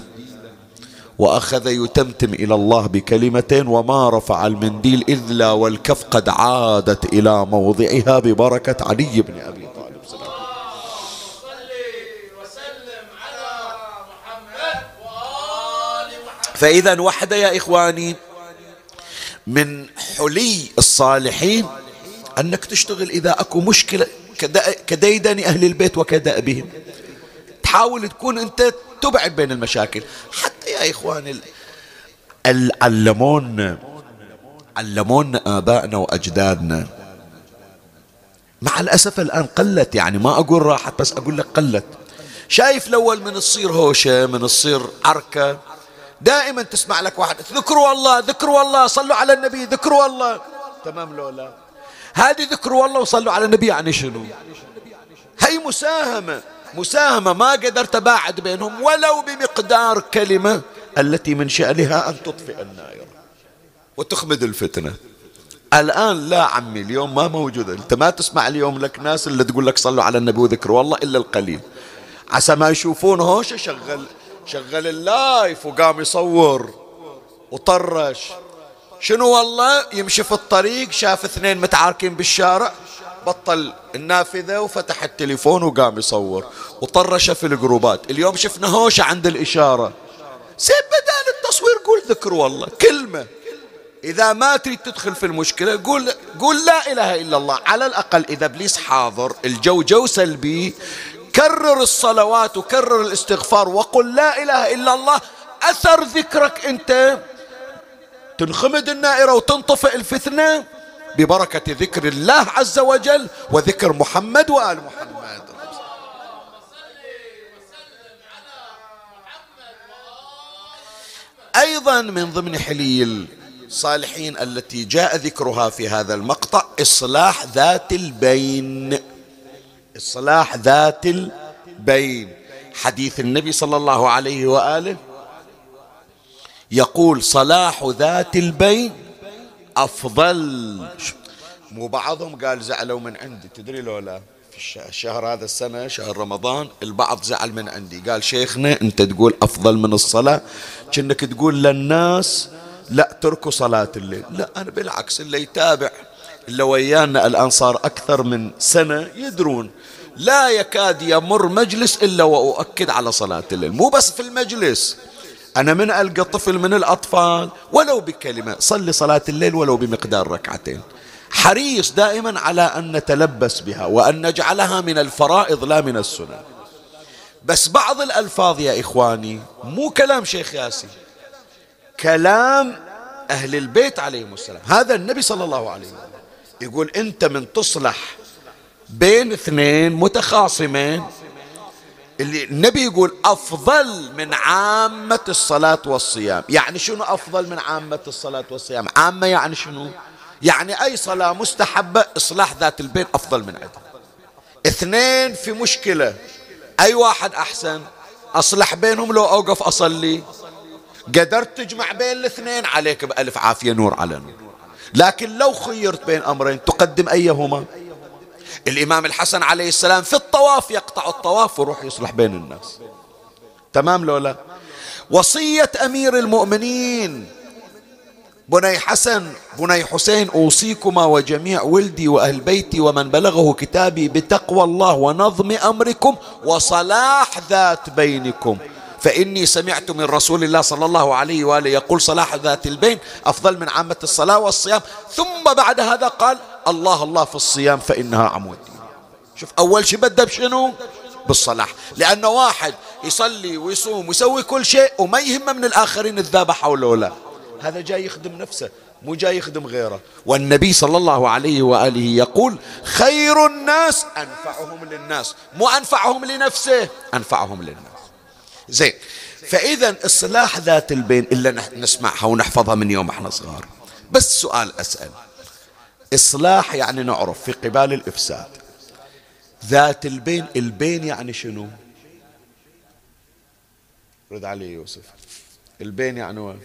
وأخذ يتمتم إلى الله بكلمتين وما رفع المنديل إلا والكف قد عادت إلى موضعها ببركة علي بن أبي طالب. سلام فإذا وحده يا إخواني من حلي الصالحين أنك تشتغل إذا أكو مشكلة كديدن أهل البيت وكدأبهم تحاول تكون أنت تبعد بين المشاكل. حتى يا إخواني علمونا علمونا آبائنا وأجدادنا. مع الأسف الآن قلت يعني ما أقول راحت بس أقول لك قلت. شايف الأول من تصير هوشة من تصير عركة. دائما تسمع لك واحد ذكروا الله ذكروا الله صلوا على النبي ذكروا الله تمام لولا هذه ذكروا الله وصلوا على النبي يعني شنو؟ هي مساهمة. مساهمة ما قدرت أباعد بينهم ولو بمقدار كلمة التي من شأنها أن تطفئ النائرة وتخمد الفتنة. الآن لا عمي اليوم ما موجودة. أنت ما تسمع اليوم لك ناس اللي تقول لك صلوا على النبي وذكروا الله إلا القليل. عسى ما يشوفون هوش شغل شغل اللايف وقام يصور وطرش. شنو والله؟ يمشي في الطريق شاف اثنين متعاركين بالشارع. بطل النافذة وفتح التليفون وقام يصور وطرش في الجروبات. اليوم شفنا هوشة عند الإشارة. زين بدال التصوير قول ذكر والله. كلمة. إذا ما تريد تدخل في المشكلة قول قول لا إله إلا الله. على الأقل إذا إبليس حاضر الجو جو سلبي كرر الصلوات وكرر الاستغفار وقل لا إله إلا الله. أثر ذكرك أنت. تنخمد النائرة وتنطفئ الفتنة. ببركة ذكر الله عز وجل وذكر محمد وآل محمد. أيضا من ضمن حلي الصالحين التي جاء ذكرها في هذا المقطع إصلاح ذات البين. إصلاح ذات البين. حديث النبي صلى الله عليه وآله يقول صلاح ذات البين أفضل. مو بعضهم قال زعلوا من عندي. تدري لو لا في الشهر هذا السنة شهر رمضان البعض زعل من عندي. قال شيخنا أنت تقول أفضل من الصلاة؟ كأنك تقول للناس لا تركوا صلاة الليل. لا أنا بالعكس اللي يتابع اللي ويانا الآن صار أكثر من سنة يدرون. لا يكاد يمر مجلس إلا وأؤكد على صلاة الليل. مو بس في المجلس. أنا من ألقى طفل من الأطفال ولو بكلمة صلي صلاة الليل ولو بمقدار ركعتين. حريص دائما على أن نتلبس بها وأن نجعلها من الفرائض لا من السنن. بس بعض الألفاظ يا إخواني مو كلام شيخ ياسين كلام أهل البيت عليهم السلام. هذا النبي صلى الله عليه وسلم يقول أنت من تصلح بين اثنين متخاصمين اللي النبي يقول أفضل من عامة الصلاة والصيام. يعني شنو أفضل من عامة الصلاة والصيام؟ عامة يعني شنو؟ يعني أي صلاة مستحبة إصلاح ذات البين أفضل من عدة. اثنين في مشكلة. أي واحد أحسن؟ أصلح بينهم لو أوقف أصلي. قدرت تجمع بين الاثنين عليك بألف عافية نور على نور. لكن لو خيرت بين أمرين تقدم أيهما؟ الإمام الحسن عليه السلام في الطواف يقطع الطواف ويروح يصلح بين الناس. تمام لولا وصية أمير المؤمنين. بني حسن بني حسين أوصيكما وجميع ولدي وأهل بيتي ومن بلغه كتابي بتقوى الله ونظم أمركم وصلاح ذات بينكم. فإني سمعت من رسول الله صلى الله عليه وآله يقول صلاح ذات البين أفضل من عامة الصلاة والصيام. ثم بعد هذا قال الله الله في الصيام فإنها عمود. شوف أول شيء بدأ بشنو؟ بالصلاح. لأنه واحد يصلي ويصوم ويسوي كل شيء وما يهمه من الآخرين الذابة حوله لا هذا جاي يخدم نفسه مو جاي يخدم غيره. والنبي صلى الله عليه وآله يقول خير الناس أنفعهم للناس مو أنفعهم لنفسه أنفعهم للناس. زين فإذا إصلاح ذات البين إلا نسمعها ونحفظها من يوم إحنا صغار. بس سؤال أسأل. إصلاح يعني نعرف في قبال الإفساد. ذات البين البين يعني شنو؟ رد علي يوسف. البين يعني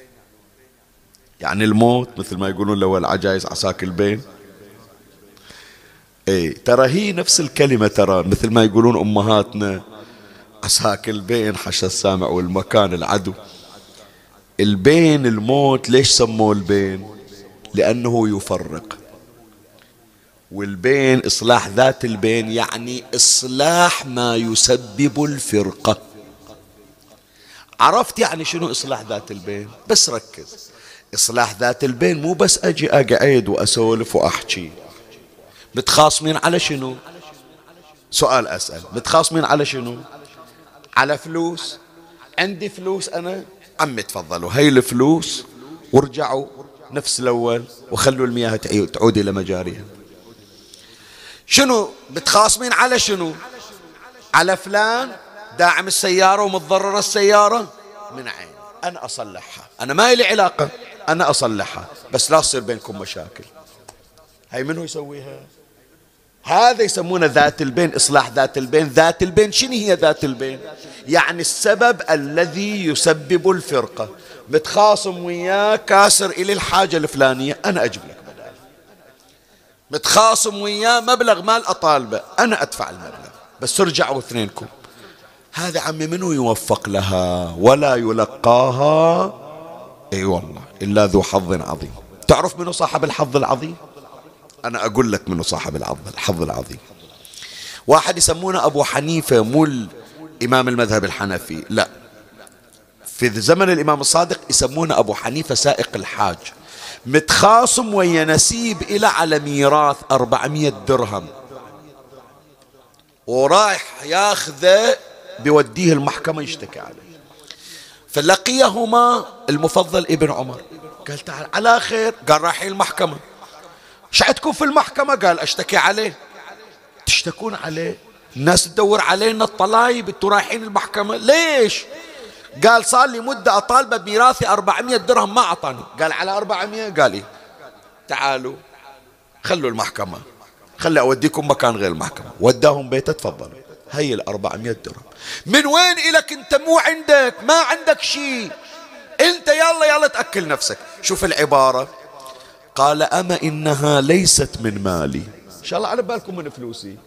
يعني الموت مثل ما يقولون لو العجائز عساك البين. اي ترى هي نفس الكلمة ترى مثل ما يقولون أمهاتنا عساك البين حشى السامع والمكان العدو. البين الموت ليش سموه البين؟ لأنه يفرق. والبين إصلاح ذات البين يعني إصلاح ما يسبب الفرقة. عرفت يعني شنو إصلاح ذات البين؟ بس ركز. إصلاح ذات البين مو بس أجي أقعد وأسولف وأحكي. متخاصمين على شنو؟ سؤال أسأل. متخاصمين على شنو؟ على فلوس. عندي فلوس أنا؟ عمي تفضلوا. هاي الفلوس وارجعوا نفس الأول وخلوا المياه تعود إلى مجاريها. شنو؟ بتخاصمين على شنو؟ على فلان داعم السيارة ومتضرر السيارة. من عين. أنا أصلحها. أنا ما لي علاقة. أنا أصلحها. بس لا تصير بينكم مشاكل. هاي منو يسويها؟ هذا يسمونه ذات البين إصلاح ذات البين. ذات البين شنو هي ذات البين؟ يعني السبب الذي يسبب الفرقة. متخاصم وياه كاسر إلي الحاجة الفلانية. أنا أجيب لك متخاصم وياه مبلغ مال أطالبه. أنا أدفع المبلغ بس ارجعوا اثنينكم. هذا عمي منو يوفق لها؟ ولا يلقاها؟ إي والله إلا ذو حظ عظيم. تعرف منو صاحب الحظ العظيم؟ أنا أقول لك منو صاحب الحظ الحظ العظيم. واحد يسمونه أبو حنيفة مو امام المذهب الحنفي لا. في زمن الإمام الصادق يسمونه أبو حنيفة سائق الحاج. متخاصم ويا نسيب إلى على ميراث أربعمية درهم. ورايح ياخذه بيوديه المحكمة يشتكي عليه. فلقيهما المفضل ابن عمر. قال تعال على خير. قال رايحين المحكمة. إيش عندكم في المحكمة؟ قال أشتكي عليه. تشتكون عليه. الناس تدور علينا الطلايب أنتوا رايحين المحكمة. ليش؟ قال صار لي مدة أطالبه بميراثي 400 درهم ما أعطاني. قال على 400 قال لي تعالوا خلوا المحكمة خلي أوديكم مكان غير المحكمة. وداهم بيته تفضلوا هي ال 400 درهم. من وين إلك أنت؟ مو عندك ما عندك شيء. أنت يلا يلا تأكل نفسك. شوف العبارة. قال أما إنها ليست من مالي. إن شاء الله على بالكم من فلوسي.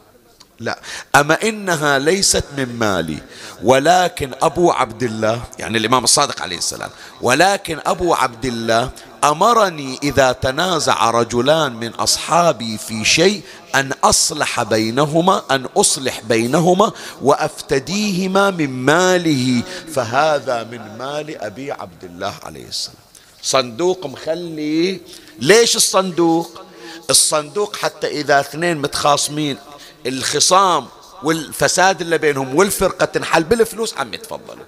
لا. أما إنها ليست من مالي ولكن أبو عبد الله يعني الإمام الصادق عليه السلام ولكن أبو عبد الله أمرني إذا تنازع رجلان من أصحابي في شيء أن أصلح بينهما أن أصلح بينهما وأفتديهما من ماله فهذا من مال أبي عبد الله عليه السلام. صندوق مخلي ليش الصندوق؟ الصندوق حتى إذا اثنين متخاصمين الخصام والفساد اللي بينهم والفرقة تنحل بالفلوس عم يتفضلوا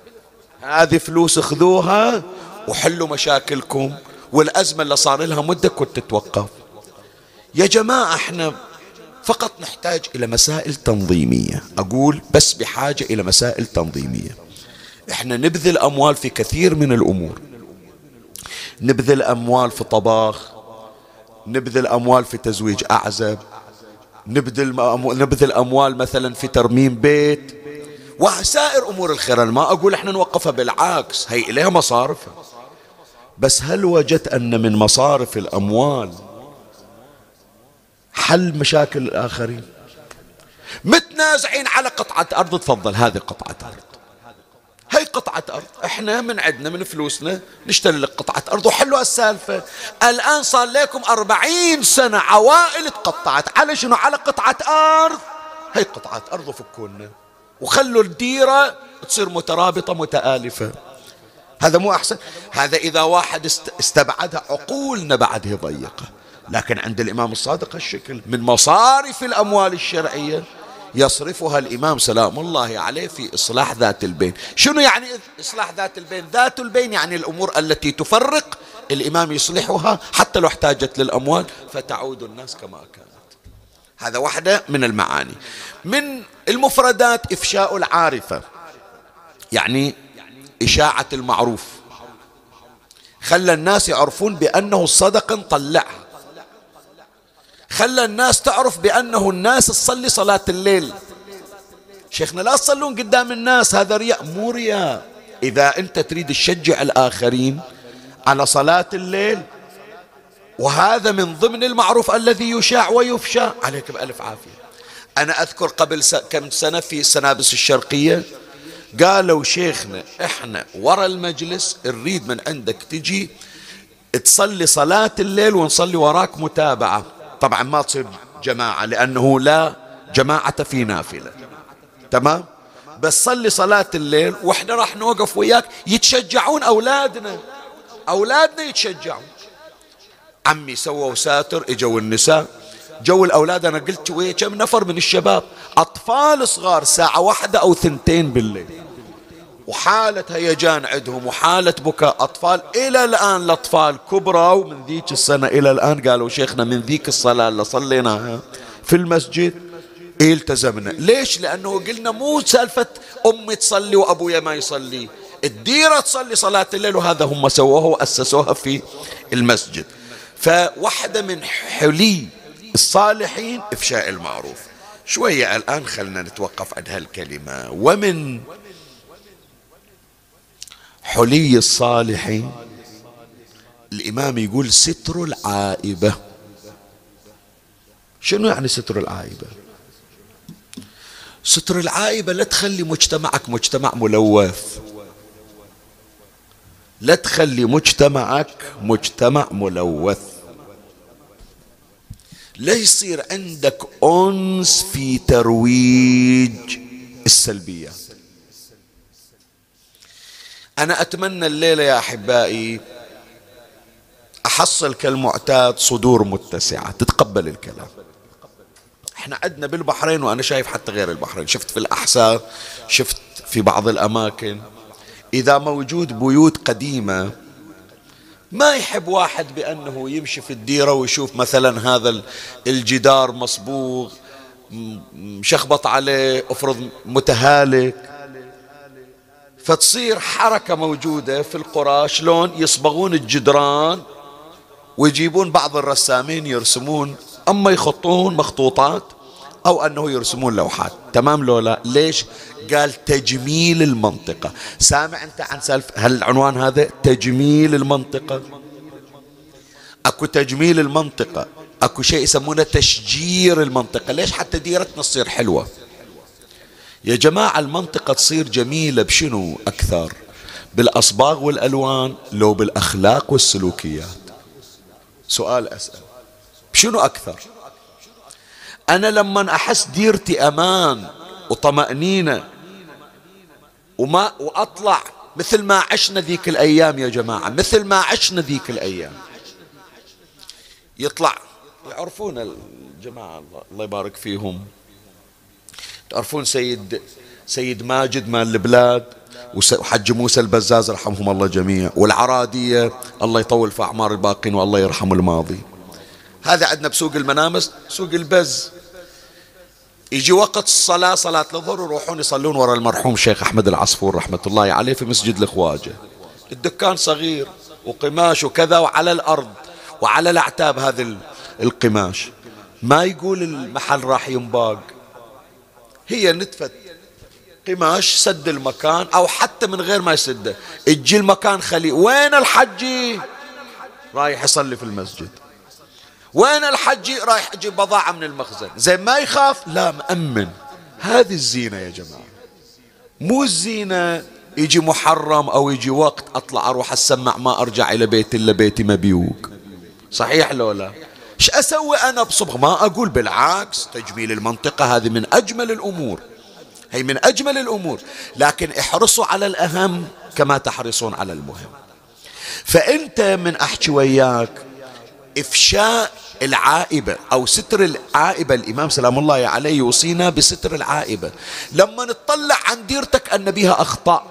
هذه فلوس خذوها وحلوا مشاكلكم والأزمة اللي صار لها مدة كنت تتوقف. يا جماعة إحنا فقط نحتاج إلى مسائل تنظيمية. أقول بس بحاجة إلى مسائل تنظيمية. إحنا نبذل أموال في كثير من الأمور. نبذل أموال في طباخ نبذل أموال في تزويج أعزب نبذل نبذل أموال مثلا في ترميم بيت. وسائر أمور الخير أنا ما أقول إحنا نوقفها بالعكس هي إليها مصارفها بس هل وجدت أن من مصارف الأموال حل مشاكل الآخرين؟ متنازعين على قطعة أرض. تفضل هذه قطعة أرض. هي قطعة أرض. إحنا من عندنا من فلوسنا نشتري لك قطعة أرض. وحلوا السالفة. الآن صار لكم أربعين سنة عوائل تقطعت. على شنو؟ على قطعة أرض. هي قطعة أرض وفكونا. وخلوا الديرة تصير مترابطة متآلفة. هذا مو أحسن. هذا إذا واحد استبعدها عقولنا بعده ضيقة. لكن عند الإمام الصادق الشكل من مصارف الأموال الشرعية يصرفها الإمام سلام الله عليه في إصلاح ذات البين. شنو يعني إصلاح ذات البين؟ ذات البين يعني الأمور التي تفرق الإمام يصلحها حتى لو احتاجت للأموال فتعود الناس كما كانت. هذا واحدة من المعاني. من المفردات إفشاء العارفة يعني إشاعة المعروف. خلى الناس يعرفون بأنه الصدقة نطلعها خلى الناس تعرف بأنه الناس تصلي صلاة الليل. شيخنا لا تصلون قدام الناس هذا رياء مو رياء. إذا أنت تريد تشجع الآخرين على صلاة الليل وهذا من ضمن المعروف الذي يشاع ويفشى. عليك بألف عافية. أنا أذكر قبل كم سنة في السنابس الشرقية قالوا شيخنا إحنا ورا المجلس نريد من عندك تجي تصلي صلاة الليل ونصلي وراك متابعة. طبعا ما تصير جماعة لأنه لا جماعة في نافلة. تمام؟ بس صلي صلاة الليل وإحنا راح نوقف وياك. يتشجعون أولادنا. أولادنا يتشجعون. عمي سووا ساتر إجوا النساء. جو الأولاد أنا قلت ويا كم نفر من الشباب؟ أطفال صغار ساعة واحدة أو ثنتين بالليل. وحالة هيجان عندهم وحالة بكاء أطفال. إلى الآن الأطفال كبروا ومن ذيك السنة إلى الآن قالوا شيخنا من ذيك الصلاة اللي صليناها في المسجد التزمنا. ليش؟ لأنه قلنا مو سالفة أمي تصلي وأبويا ما يصلي. الديرة تصلي صلاة الليل وهذا هم سووها وأسسوها في المسجد. فواحدة من حلي الصالحين إفشاء المعروف. شوية الآن خلنا نتوقف عند هالكلمة. ومن حلي الصالحين الإمام يقول ستر العائبة. شنو يعني ستر العائبة؟ ستر العائبة لا تخلي مجتمعك مجتمع ملوث. لا تخلي مجتمعك مجتمع ملوث. لا يصير عندك أنس في ترويج السلبيات أنا أتمنى الليلة يا أحبائي أحصل كالمعتاد صدور متسعة. تتقبل الكلام. إحنا عندنا بالبحرين وأنا شايف حتى غير البحرين. شفت في الأحساء شفت في بعض الأماكن. إذا موجود بيوت قديمة ما يحب واحد بأنه يمشي في الديرة ويشوف مثلا هذا الجدار مصبوغ مشخبط عليه أفرض متهالك. فتصير حركة موجودة في القرى شلون؟ يصبغون الجدران ويجيبون بعض الرسامين يرسمون أما يخطون مخطوطات أو أنه يرسمون لوحات. تمام لو لا ليش؟ قال تجميل المنطقة. سامع أنت عن سالف هل العنوان هذا تجميل المنطقة؟ أكو تجميل المنطقة أكو شيء يسمونه تشجير المنطقة. ليش حتى ديرتنا تصير حلوة؟ يا جماعة المنطقة تصير جميلة بشنو؟ أكثر. بالأصباغ والألوان لو بالأخلاق والسلوكيات. سؤال أسأل. بشنو أكثر؟ أنا لما أحس ديرتي أمان وطمأنينة وما وأطلع مثل ما عشنا ذيك الأيام يا جماعة مثل ما عشنا ذيك الأيام. يطلع يعرفون الجماعة الله يبارك فيهم. تعرفون سيد سيد ماجد مال البلاد وحج موسى البزاز رحمهم الله جميعا والعرادية الله يطول في أعمار الباقين والله يرحم الماضي. هذا عندنا بسوق المنامس سوق البز. يجي وقت الصلاة صلاة الظهر يروحون يصلون وراء المرحوم شيخ أحمد العصفور رحمة الله عليه في مسجد الخواجة الدكان صغير وقماش وكذا وعلى الأرض وعلى الأعتاب هذا القماش. ما يقول المحل راح ينباق. هي نتفة. قماش سد المكان أو حتى من غير ما يسده تجي المكان خلي. وين الحجي رايح يصلي في المسجد. وين الحجي رايح يجيب بضاعة من المخزن. زي ما يخاف؟ لا مأمن. هذه الزينة يا جماعة. مو الزينة يجي محرم أو يجي وقت أطلع أروح أسمع ما أرجع إلى بيت إلا بيتي مبيوك. صحيح لو لا؟ إيش أسوي أنا بصبغ؟ ما أقول بالعكس تجميل المنطقة هذه من أجمل الأمور. هي من أجمل الأمور. لكن احرصوا على الأهم كما تحرصون على المهم. فأنت من أحكي وياك إفشاء العائبة أو ستر العائبة الإمام سلام الله عليه يوصينا بستر العائبة. لما نطلع عن ديرتك أن بها أخطاء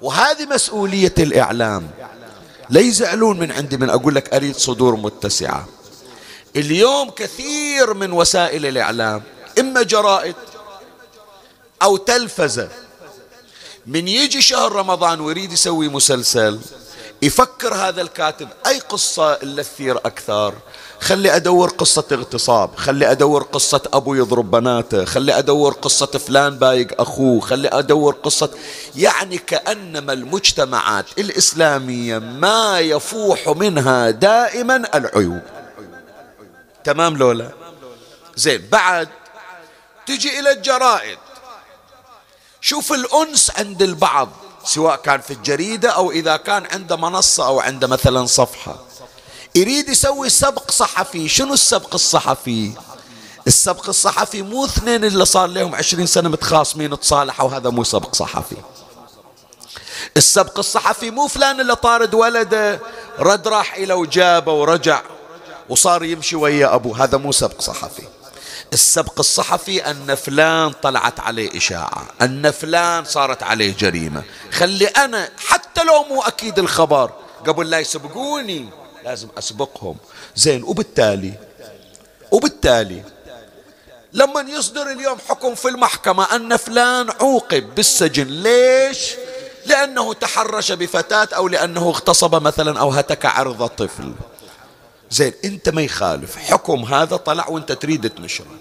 وهذه مسؤولية الإعلام. لا يزعلون من عندي من أقول لك أريد صدور متسعة. اليوم كثير من وسائل الإعلام إما جرائد أو تلفزة. من يجي شهر رمضان ويريد يسوي مسلسل يفكر هذا الكاتب أي قصة اللي تثير أكثر. خلي أدور قصة اغتصاب خلي أدور قصة أبو يضرب بناته خلي أدور قصة فلان بايق أخوه خلي أدور قصة. يعني كأنما المجتمعات الإسلامية ما يفوح منها دائما العيوب. تمام لولا؟ زين بعد تجي إلى الجرائد. شوف الأنس عند البعض سواء كان في الجريدة أو إذا كان عنده منصة أو عنده مثلا صفحة. يريد يسوي سبق صحفي. شنو السبق الصحفي؟ السبق الصحفي مو اثنين اللي صار لهم عشرين سنة متخاصمين تصالحوا هذا مو سبق صحفي. السبق الصحفي مو فلان اللي طارد ولده رد راح إلى وجابه ورجع. وصار يمشي ويا أبوه هذا مو سبق صحفي. السبق الصحفي أن فلان طلعت عليه إشاعة أن فلان صارت عليه جريمة. خلي أنا حتى لو مو أكيد الخبر قبل لا يسبقوني لازم أسبقهم. زين وبالتالي؟ وبالتالي؟ لما يصدر اليوم حكم في المحكمة أن فلان عوقب بالسجن ليش؟ لأنه تحرش بفتاة أو لأنه اغتصب مثلا أو هتك عرض طفل. زين انت ما يخالف. حكم هذا طلع وانت تريد تنشره.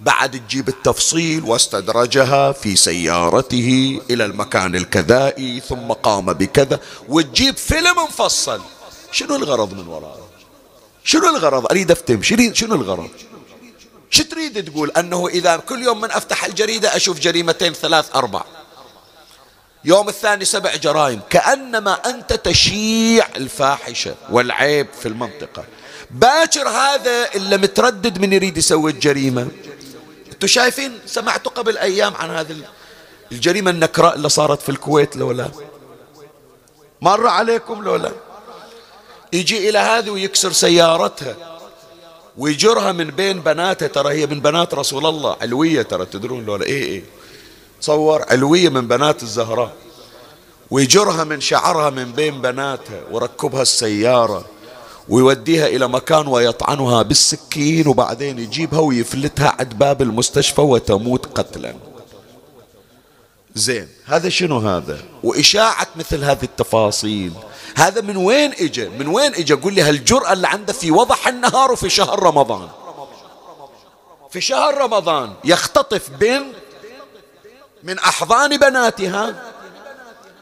بعد تجيب التفصيل واستدرجها في سيارته إلى المكان الكذائي ثم قام بكذا وتجيب فيلم مفصل. شنو الغرض من وراءه شنو الغرض؟ أريد أفتهم. شنو الغرض؟ شو تريد تقول؟ أنه إذا كل يوم من أفتح الجريدة أشوف جريمتين ثلاث أربع. يوم الثاني سبع جرائم. كأنما أنت تشيع الفاحشة والعيب في المنطقة. باكر هذا اللي متردد من يريد يسوي الجريمة. أنتم شايفين سمعتوا قبل أيام عن هذه الجريمة النكراء اللي صارت في الكويت لولا مر عليكم لولا يجي إلى هذه ويكسر سيارتها ويجرها من بين بناته. ترى هي من بنات رسول الله. علوية ترى تدرون لولا إيه إيه. تصور علوية من بنات الزهراء. ويجرها من شعرها من بين بناتها وركبها السيارة. ويوديها إلى مكان ويطعنها بالسكين وبعدين يجيبها ويفلتها عند باب المستشفى وتموت قتلا. زين هذا شنو هذا؟ وإشاعة مثل هذه التفاصيل. هذا من وين إجا؟ من وين إجا؟ قل لي هالجرأة اللي عنده في وضح النهار وفي شهر رمضان؟ في شهر رمضان يختطف بنت من أحضان بناتها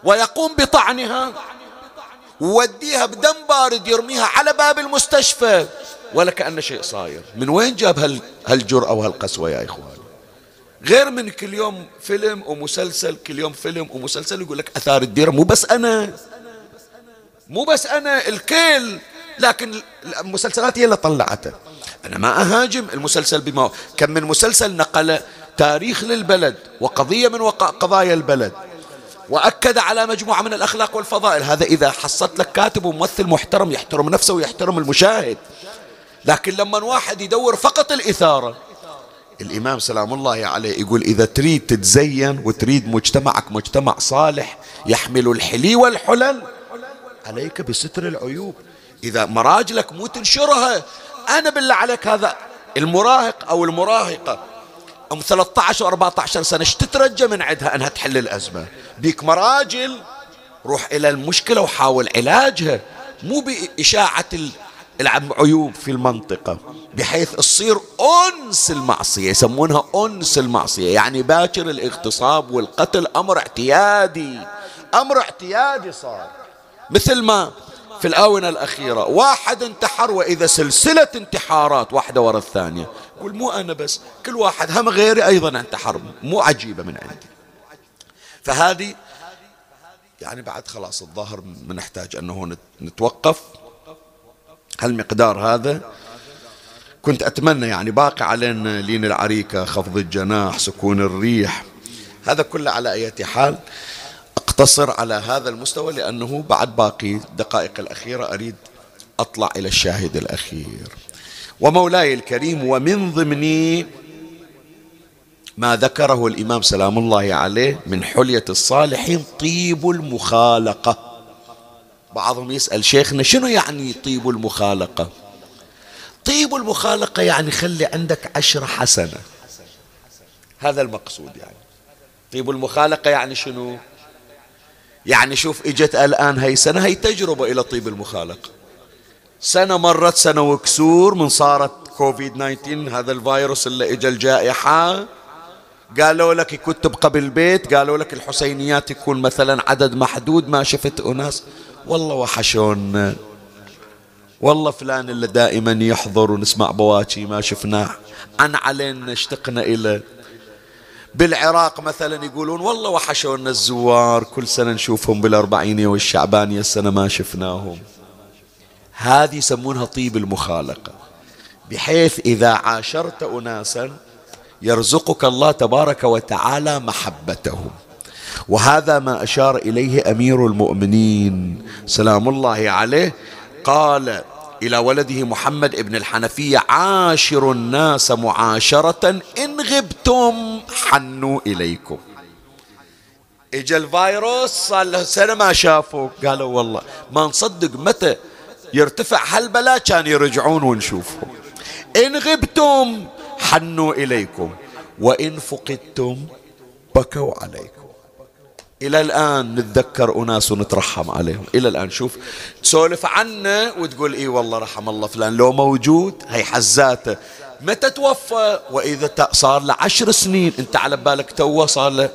ويقوم بطعنها؟ ووديها بدم بارد يرميها على باب المستشفى. ولا كأن شيء صاير. من وين جاب هالجرأة وهالقسوة يا إخوان؟ غير من كل يوم فيلم ومسلسل كل يوم فيلم ومسلسل يقول لك أثار الديرة مو بس أنا. مو بس أنا الكل. لكن المسلسلات هي اللي طلعته. أنا ما أهاجم المسلسل بما كم من مسلسل نقل تاريخ للبلد وقضية من قضايا البلد. وأكد على مجموعة من الأخلاق والفضائل. هذا إذا حصلت لك كاتب وممثل محترم يحترم نفسه ويحترم المشاهد. لكن لما واحد يدور فقط الإثارة الإمام سلام الله عليه يقول إذا تريد تتزين وتريد مجتمعك مجتمع صالح يحمل الحلي والحلل عليك بستر العيوب. إذا مراجلك مو تنشرها أنا بالله عليك هذا المراهق أو المراهقة أم 13 و 14 سنة تترجى من عندها أنها تحل الأزمة؟ بيك مراجل روح إلى المشكلة وحاول علاجها مو بإشاعة العيوب في المنطقة بحيث تصير أنس المعصية يسمونها أنس المعصية يعني باكر الاغتصاب والقتل أمر اعتيادي أمر اعتيادي صار. مثل ما في الآونة الأخيرة. واحد انتحر وإذا سلسلة انتحارات واحدة ورا الثانية. يقول مو أنا بس كل واحد هم غيري أيضا انتحر. مو عجيبة من عندي. فهذه يعني بعد خلاص الظاهر بنحتاج أنه نتوقف. هالمقدار هذا؟ كنت أتمنى يعني باقي علينا لين العريكة خفض الجناح سكون الريح. هذا كله على أي حال. اقتصر على هذا المستوى لأنه بعد باقي الدقائق الأخيرة أريد أطلع إلى الشاهد الأخير. ومولاي الكريم ومن ضمن ما ذكره الإمام سلام الله عليه من حلية الصالحين طيب المخالقة. بعضهم يسأل شيخنا شنو يعني طيب المخالقة؟ طيب المخالقة يعني خلي عندك عشرة حسنة. هذا المقصود يعني. طيب المخالقة يعني شنو؟ يعني شوف إجت الآن هي سنة هي تجربة إلى طيب المخالقة سنة مرت سنة وكسور من صارت كوفيد 19 هذا الفيروس اللي اجى الجائحة. قالوا لك كنت تبقى بالبيت قالوا لك الحسينيات يكون مثلا عدد محدود ما شفت أناس. والله وحشونا والله فلان اللي دائما يحضر ونسمع بواكي ما شفناه. عن علينا اشتقنا إليه. بالعراق مثلا يقولون والله وحشونا الزوار كل سنة نشوفهم بالأربعينية والشعبانية السنة ما شفناهم. هذه يسمونها طيب المخالقة. بحيث إذا عاشرت أناسا يرزقك الله تبارك وتعالى محبتهم. وهذا ما أشار إليه أمير المؤمنين سلام الله عليه قال إلى ولده محمد ابن الحنفية عاشر الناس معاشرة إن غبتم حنوا إليكم. اجى الفيروس صار له سنة ما شافوك قالوا والله ما نصدق متى يرتفع هالبلاء كان يرجعون ونشوفهم. إن غبتم حنوا إليكم وإن فقدتم بكوا عليكم. إلى الآن نتذكر أناس ونترحم عليهم. إلى الآن شوف تسولف عنه وتقول إي والله رحم الله فلان لو موجود هي حزاته متى توفى؟ وإذا صار له عشر سنين. أنت على بالك توه صار له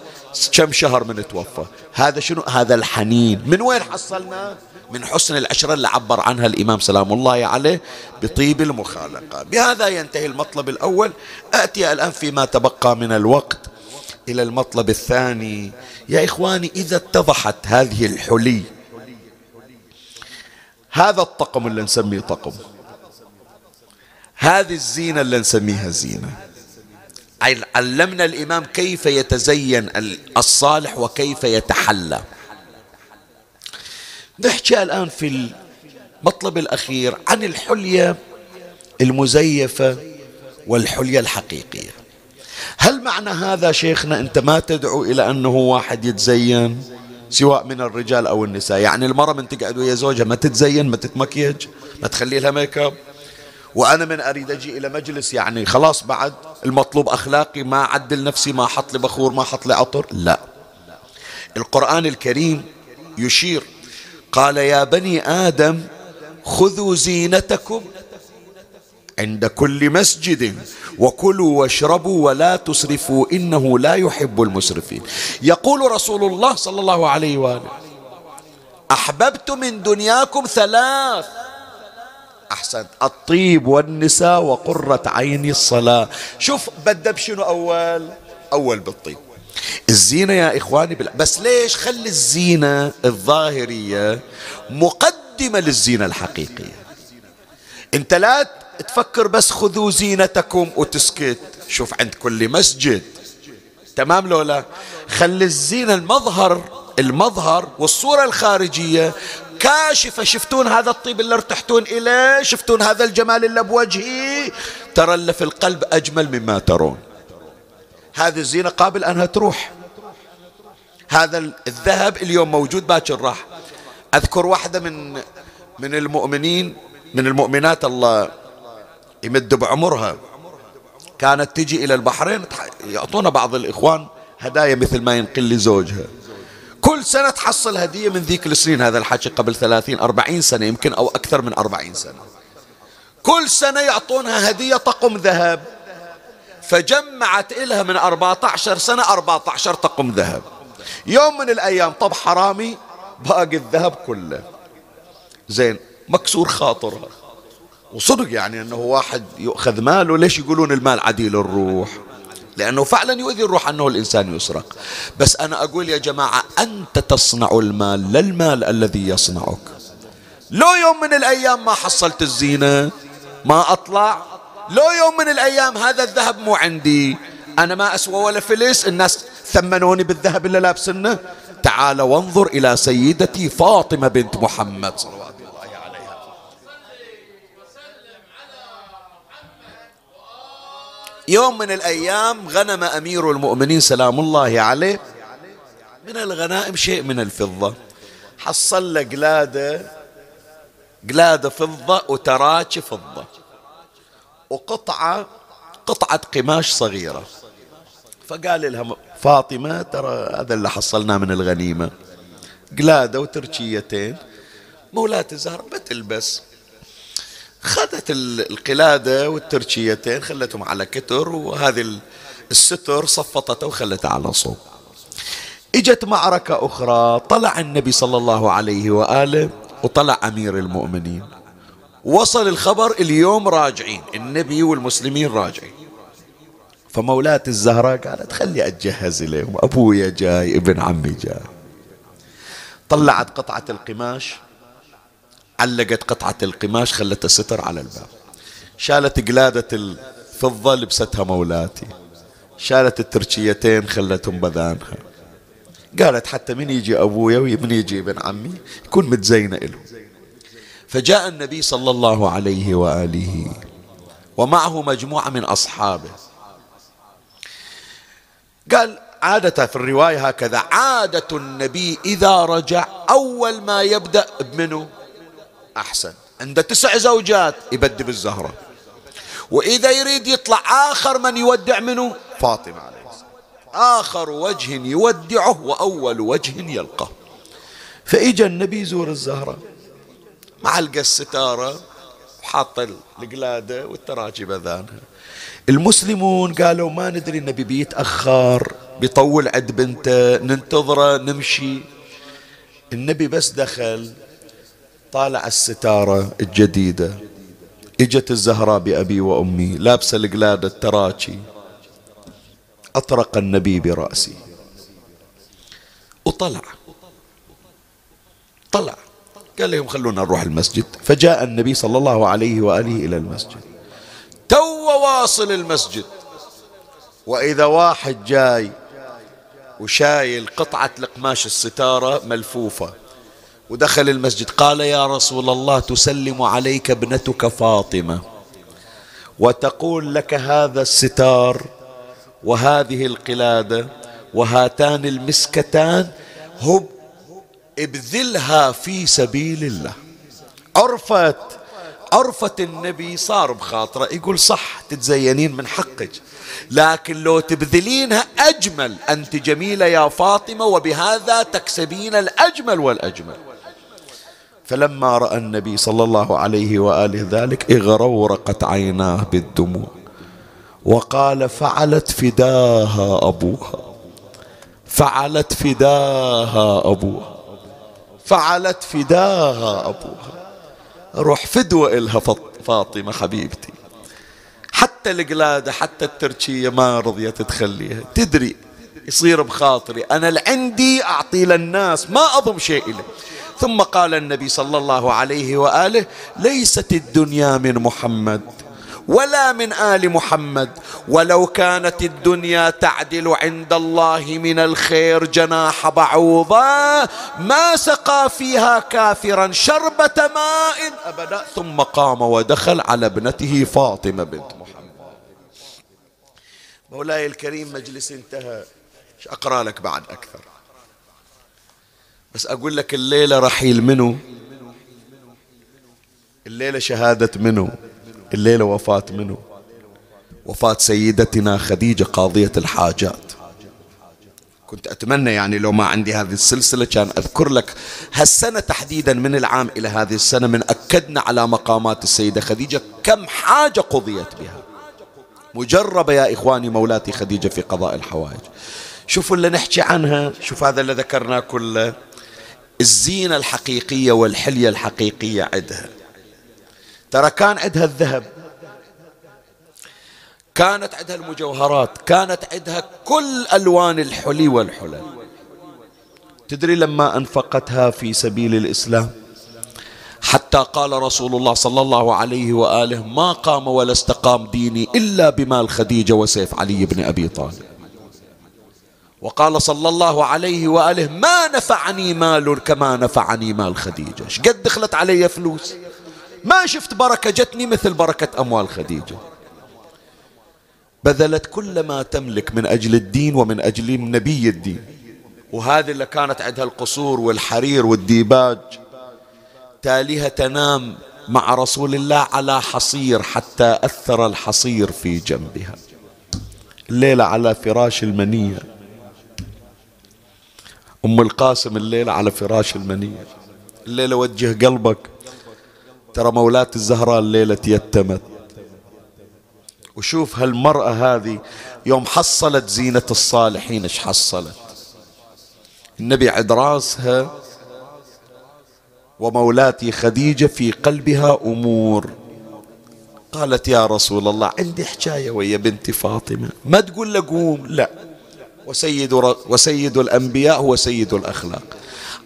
كم شهر من توفى. هذا شنو؟ هذا الحنين. من وين حصلنا؟ من حسن العشرة اللي عبر عنها الإمام سلام الله عليه بطيب المخالقة. بهذا ينتهي المطلب الأول. أتي الآن فيما تبقى من الوقت. إلى المطلب الثاني. يا إخواني إذا اتضحت هذه الحلي هذا الطقم اللي نسميه طقم. هذه الزينة اللي نسميها زينة. علمنا الإمام كيف يتزين الصالح وكيف يتحلى. نحكي الآن في المطلب الأخير عن الحلية المزيفة والحلية الحقيقية. هل معنى هذا شيخنا أنت ما تدعو إلى أنه واحد يتزين سواء من الرجال أو النساء؟ يعني المرأة من تقعد ويا زوجها ما تتزين ما تتمكيج ما تخلي لها make up وأنا من أريد أجي إلى مجلس يعني خلاص بعد المطلوب أخلاقي ما أعدل نفسي ما أحط لي بخور ما أحط لي عطر. لا. القرآن الكريم يشير قال يا بني آدم خذوا زينتكم عند كل مسجد. وكلوا واشربوا ولا تسرفوا إنه لا يحب المسرفين. يقول رسول الله صلى الله عليه وآله أحببت من دنياكم ثلاث. احسنت الطيب والنساء وقرة عيني الصلاة. شوف بدأ بشنو أول؟ أول بالطيب. الزينة يا إخواني بس ليش؟ خلي الزينة الظاهرية مقدمة للزينة الحقيقية. أنت لا تفكر بس خذوا زينتكم وتسكت. شوف عند كل مسجد. تمام لولا خلي الزينة المظهر المظهر والصورة الخارجية. كاشفة شفتون هذا الطيب اللي ارتحتون إليه؟ شفتون هذا الجمال اللي بوجهي؟ ترى اللي في القلب أجمل مما ترون. هذه الزينة قابل أنها تروح. هذا الذهب اليوم موجود باكر راح. أذكر واحدة من من المؤمنين من المؤمنات الله يمد بعمرها. كانت تجي إلى البحرين يعطونا بعض الإخوان هدايا مثل ما ينقل لي زوجها. كل سنة تحصل هدية من ذيك السنين هذا الحكي قبل ثلاثين أربعين سنة يمكن أو أكثر من أربعين سنة. كل سنة يعطونها هدية طقم ذهب. فجمعت إلها من 14 سنة 14 طقم ذهب. يوم من الأيام طب حرامي باقي الذهب كله. زين مكسور خاطرها. وصدق يعني أنه واحد يؤخذ ماله ليش يقولون المال عديل الروح؟ لأنه فعلا يؤذي الروح أنه الإنسان يسرق. بس أنا أقول يا جماعة أنت تصنع المال لا المال الذي يصنعك. لو يوم من الأيام ما حصلت الزينة ما أطلع لو يوم من الأيام هذا الذهب مو عندي أنا ما أسوى ولا فلس الناس ثمنوني بالذهب اللي لابسنه تعال وانظر إلى سيدتي فاطمة بنت محمد صلوات الله عليها يوم من الأيام غنم أمير المؤمنين سلام الله عليه من الغنائم شيء من الفضة. حصل له قلادة قلادة فضة وتراش فضة وقطعة قطعة قماش صغيرة. فقال لها فاطمة ترى هذا اللي حصلناه من الغنيمة. قلادة وتركيتين مولاة الزهر بتلبس خذت القلادة والتركيتين خلتهم على كتر وهذه الستر صفطته وخلتها على صوب. إجت معركة أخرى طلع النبي صلى الله عليه وآله وطلع أمير المؤمنين. وصل الخبر اليوم راجعين النبي والمسلمين راجعين. فمولاة الزهراء قالت خلي أتجهز إليهم أبويا جاي ابن عمي جاي. طلعت قطعة القماش علقت قطعة القماش خلتها ستر على الباب. شالت قلادة الفضة لبستها مولاتي. شالت التركيتين خلتهم بذانها. قالت حتى من يجي أبويا ومن يجي ابن عمي؟ يكون متزينة له فجاء النبي صلى الله عليه وآله ومعه مجموعة من أصحابه. قال عادة في الرواية هكذا عادة النبي إذا رجع أول ما يبدأ بمنه أحسن. عنده تسع زوجات يبدي بالزهرة. وإذا يريد يطلع آخر من يودع منه؟ فاطمة عليه آخر وجه يودعه وأول وجه يلقاه. فإجا النبي يزور الزهرة. معلقة الستارة وحاط القلادة والتراجي بذانها المسلمون قالوا ما ندري النبي بيتأخر بيطول عند بنته ننتظره نمشي. النبي بس دخل طالع الستارة الجديدة. إجت الزهراء بأبي وأمي لابسة القلادة التراكي أطرق النبي برأسي. وطلع. طلع. قال لهم خلونا نروح المسجد. فجاء النبي صلى الله عليه وآله إلى المسجد. تو واصل المسجد. وإذا واحد جاي وشايل قطعة القماش الستارة ملفوفة. ودخل المسجد. قال يا رسول الله تسلم عليك ابنتك فاطمة. وتقول لك هذا الستار وهذه القلادة وهاتان المسكتان هب ابذلها في سبيل الله. عرفت عرفت النبي صار بخاطره يقول صح تتزينين من حقك. لكن لو تبذلينها أجمل أنت جميلة يا فاطمة وبهذا تكسبين الأجمل والأجمل. فلما رأى النبي صلى الله عليه وآله ذلك اغرورقت عيناه بالدموع وقال فعلت فداها أبوها فعلت فداها أبوها فعلت فداها أبوها. روح فدوة إلها فاطمة حبيبتي. حتى القلادة حتى التركية ما رضيت تخليها. تدري يصير بخاطري. أنا اللي عندي أعطي للناس ما أضم شيء إليه ثم قال النبي صلى الله عليه وآله ليست الدنيا من محمد ولا من آل محمد. ولو كانت الدنيا تعدل عند الله من الخير جناح بعوضة ما سقى فيها كافرا شربة ماء أبدا. ثم قام ودخل على ابنته فاطمة بنت محمد. مولاي الكريم مجلس انتهى. أقرأ لك بعد أكثر. بس أقول لك الليلة رحيل منه الليلة شهادة منه الليلة وفاة منه وفاة سيدتنا خديجة قاضية الحاجات. كنت أتمنى يعني لو ما عندي هذه السلسلة كان أذكر لك هالسنة تحديدا من العام إلى هذه السنة من أكدنا على مقامات السيدة خديجة كم حاجة قضيت بها. مجربة يا إخواني مولاتي خديجة في قضاء الحوائج. شوفوا اللي نحكي عنها شوف هذا اللي ذكرناه كله. الزينة الحقيقية والحلية الحقيقية عندها. ترى كان عندها الذهب كانت عندها المجوهرات كانت عندها كل ألوان الحلي والحلل. تدري لما أنفقتها في سبيل الإسلام؟ حتى قال رسول الله صلى الله عليه وآله ما قام ولا استقام ديني إلا بمال خديجة وسيف علي بن أبي طالب. وقال صلى الله عليه وآله ما نفعني مال كما نفعني مال خديجة. قد دخلت علي فلوس؟ ما شفت بركة جتني مثل بركة أموال خديجة. بذلت كل ما تملك من أجل الدين ومن أجل نبي الدين. وهذه اللي كانت عندها القصور والحرير والديباج. تاليها تنام مع رسول الله على حصير حتى أثر الحصير في جنبها. الليلة على فراش المنية. أم القاسم الليلة على فراش المنية. الليلة وجه قلبك. ترى مولاة الزهراء الليلة تيتمت. وشوف هالمرأة هذه يوم حصلت زينة الصالحين إيش حصلت؟ النبي عد راسها ومولاتي خديجة في قلبها أمور. قالت يا رسول الله عندي حكاية ويا بنتي فاطمة. ما تقول له قوم لا. وسيد, وسيد الأنبياء هو سيد الأخلاق.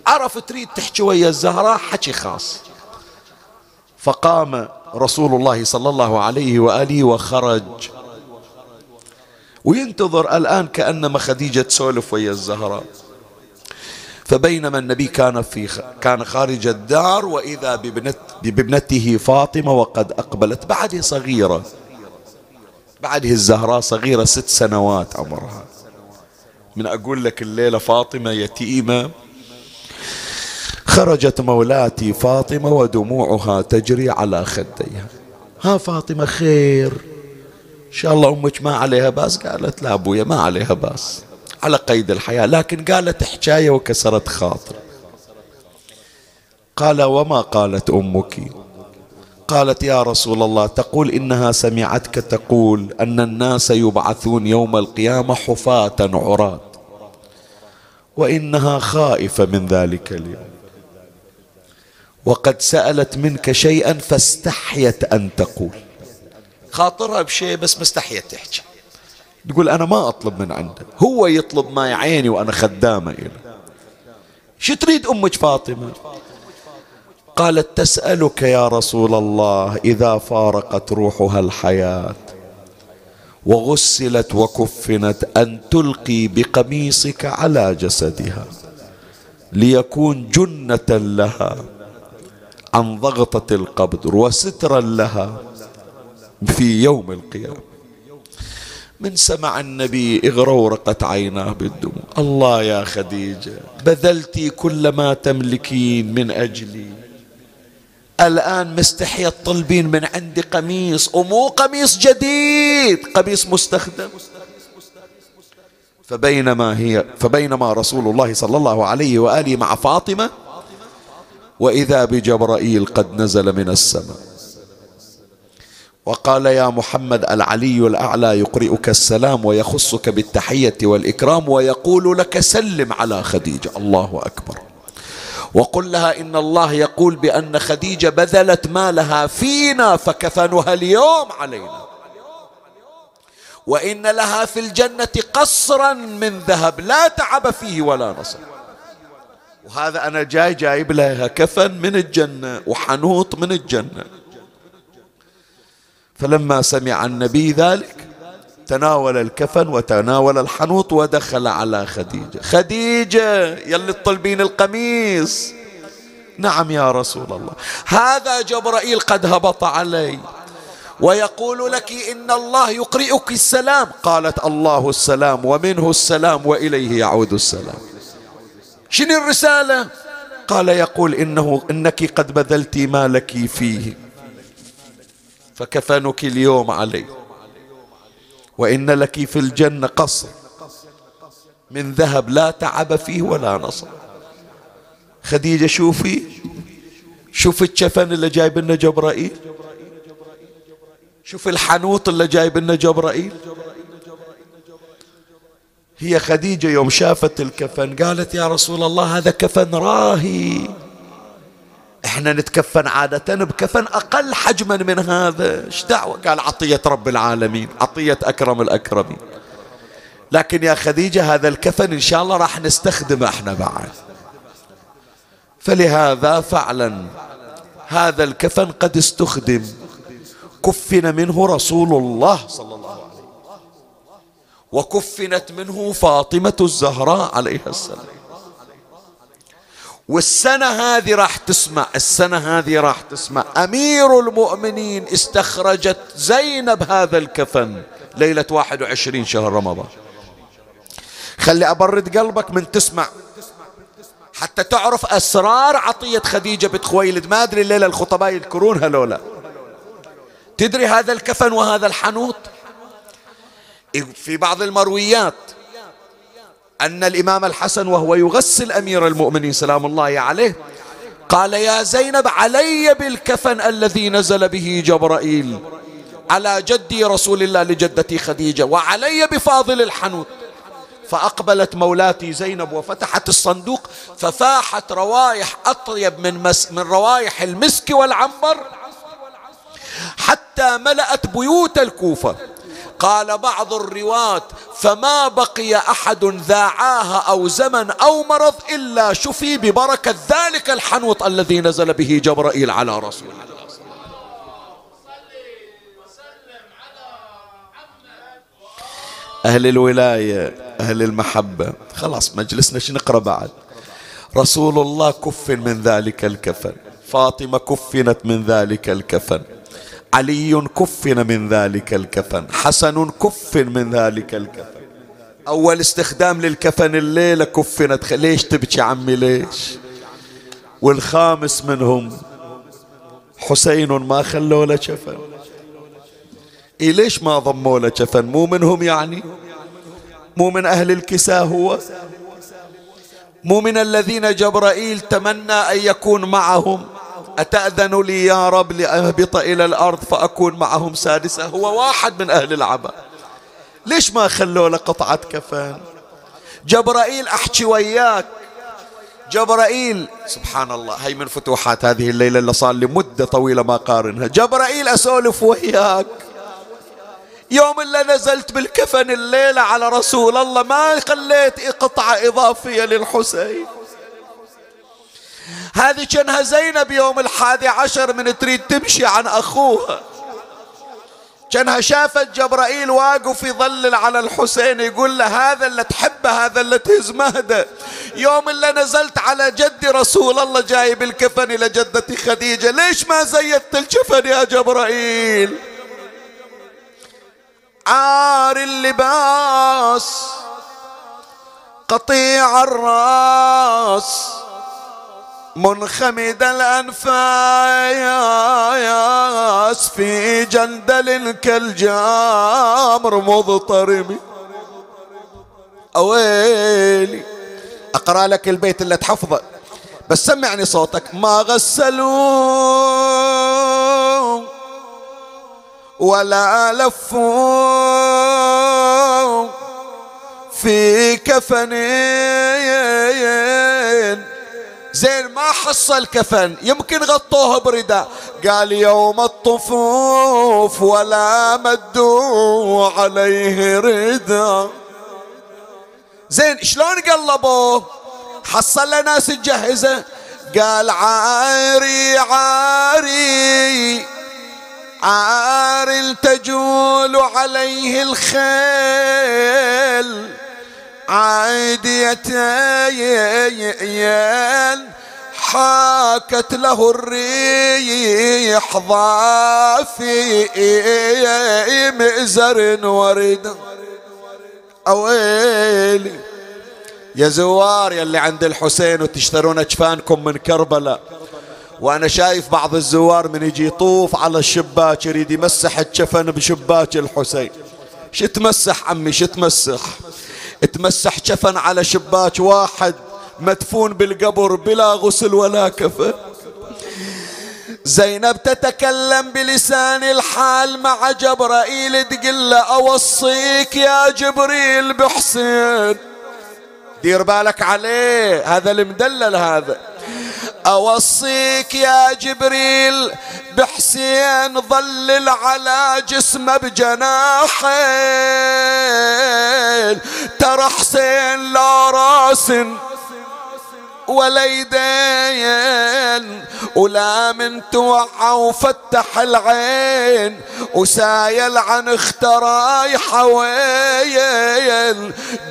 عرف تريد تحكي ويا الزهراء حكي خاص. فقام رسول الله صلى الله عليه وآله وخرج. وينتظر الآن كأنما خديجة تسولف ويا الزهراء فبينما النبي كان في كان خارج الدار وإذا بابنت بابنته فاطمة وقد أقبلت. بعده صغيرة. بعده الزهراء صغيرة ست سنوات عمرها. من أقول لك الليلة فاطمة يتيمة. خرجت مولاتي فاطمة ودموعها تجري على خديها. ها فاطمة خير. إن شاء الله أمك ما عليها بأس؟ قالت لا أبويا ما عليها بأس. على قيد الحياة لكن قالت حكاية وكسرت خاطر قال وما قالت أمك؟ قالت يا رسول الله تقول إنها سمعتك تقول أن الناس يبعثون يوم القيامة حفاة عراة وإنها خائفة من ذلك اليوم. وقد سألت منك شيئا فاستحيت أن تقول. خاطرها بشيء بس مستحيت تحكي. تقول أنا ما أطلب من عنده هو يطلب ما عيني وأنا خدامة إله. شو تريد أمك فاطمة؟ قالت تسألك يا رسول الله إذا فارقت روحها الحياة وغسلت وكفنت أن تلقي بقميصك على جسدها ليكون جنة لها عن ضغطة القبر وسترا لها في يوم القيامة. من سمع النبي اغرورقت عيناه بالدموع. الله يا خديجة بذلتي كل ما تملكين من أجلي. الآن مستحية تطلبين من عندي قميص ومو قميص جديد قميص مستخدم. فبينما هي فبينما رسول الله صلى الله عليه وآله مع فاطمة وإذا بجبرائيل قد نزل من السماء. وقال يا محمد العلي الأعلى يقرئك السلام ويخصك بالتحية والإكرام ويقول لك سلم على خديجة الله أكبر. وقل لها إن الله يقول بأن خديجة بذلت مالها فينا فكفنها اليوم علينا. وإن لها في الجنة قصرا من ذهب لا تعب فيه ولا نصر. وهذا أنا جاي جايب لها كفن من الجنة وحنوط من الجنة. فلما سمع النبي ذلك تناول الكفن وتناول الحنوط ودخل على خديجة. خديجة يلي تطلبين القميص. نعم يا رسول الله. هذا جبرائيل قد هبط علي. ويقول لك إن الله يقرئك السلام. قالت الله السلام ومنه السلام وإليه يعود السلام. شنو الرسالة؟ قال يقول إنه إنك قد بذلت ما لك فيه. فكفنك اليوم عليه وإن لك في الجنة قصر. من ذهب لا تعب فيه ولا نصر. خديجة شوفي شوف الشفن اللي جايب لنا جبرائيل. شوف الحنوط اللي جايب لنا جبرائيل. هي خديجة يوم شافت الكفن قالت يا رسول الله هذا كفن راهي. إحنا نتكفن عادة بكفن أقل حجما من هذا. إيش دعوة؟ قال عطية رب العالمين عطية أكرم الأكرمين. لكن يا خديجة هذا الكفن إن شاء الله راح نستخدمه إحنا بعد. فلهذا فعلا هذا الكفن قد استخدم. كفن منه رسول الله صلى الله عليه وسلم وكفنت منه فاطمة الزهراء عليها السلام. والسنة هذه راح تسمع السنة هذه راح تسمع. أمير المؤمنين استخرجت زينب هذا الكفن ليلة 21 شهر رمضان. خلي أبرد قلبك من تسمع. حتى تعرف أسرار عطية خديجة بنت خويلد. ما أدري الليلة الخطباء يذكرونها لولا تدري هذا الكفن وهذا الحنوط في بعض المرويات أن الإمام الحسن وهو يغسل أمير المؤمنين سلام الله عليه قال يا زينب علي بالكفن الذي نزل به جبرائيل على جدي رسول الله لجدتي خديجة وعلي بفاضل الحنوت. فأقبلت مولاتي زينب وفتحت الصندوق ففاحت روائح أطيب من, مس من روائح المسك والعنبر حتى ملأت بيوت الكوفة. قال بعض الرواة فما بقي أحد ذاعاها أو زمن أو مرض إلا شفي ببركة ذلك الحنوط الذي نزل به جبرائيل على رسول الله. أهل الولاية أهل المحبة خلاص مجلسنا نقرأ بعد؟ رسول الله كفن من ذلك الكفن فاطمة كفنت من ذلك الكفن. علي كفن من ذلك الكفن حسن كفن من ذلك الكفن. أول استخدام للكفن الليلة كفنت ليش تبكي عمي ليش؟ والخامس منهم حسين ما خلوا له كفن. إيه ليش ما ضموا له كفن؟ مو منهم يعني؟ مو من أهل الكساء هو؟ مو من الذين جبرائيل تمنى أن يكون معهم؟ أتأذن لي يا رب لأهبط إلى الأرض فأكون معهم سادسة؟ هو واحد من أهل العبا. ليش ما خلوا له قطعة كفن جبرائيل أحكي وياك. جبرائيل سبحان الله هي من فتوحات هذه الليلة اللي صار لي مدة طويلة ما قارنها. جبرائيل أسولف وياك. يوم اللي نزلت بالكفن الليلة على رسول الله ما خليت قطعة إضافية للحسين. هذه كأنها زينب يوم الحادي عشر من تريد تمشي عن أخوها. كأنها شافت جبرائيل واقف يظلل على الحسين يقول له هذا اللي تحبه هذا اللي تهز مهده. يوم اللي نزلت على جدي رسول الله جايب الكفن إلى جدتي خديجة. ليش ما زيدت الكفن يا جبرائيل؟ عار اللباس قطيع الراس منخمد الأنفاس في جندل كالجامر مضطرب. أويلي أقرأ لك البيت اللي تحفظه بس سمعني صوتك. ما غسلوا ولا لفوا في كفنين. زين ما حصل كفن يمكن غطوه برداء قال يوم الطفوف ولا مدوا عليه ردا. زين شلون قلبوه حصل له ناس تجهزه. قال عاري عاري عار تجول عليه الخيل. عاديتين حاكت له الريح ضافي مئزر ورد أويلي يا زوار يلي عند الحسين وتشترون أجفانكم من كربلاء. وأنا شايف بعض الزوار من يجي يطوف على الشباك يريد يمسح الجفن بشباك الحسين. شو تمسح عمي؟ شو تمسح؟ تمسح جفن على شباك واحد مدفون بالقبر بلا غسل ولا كفن. زينب تتكلم بلسان الحال مع جبرائيل تقول له أوصيك يا جبريل بحسين. دير بالك عليه هذا المدلل هذا. أوصيك يا جبريل بحسين ظلل على جسمه بجناحين. ترى حسين لا راس وليدين ولا من توعى وفتح العين وسايل عن اختراي حوين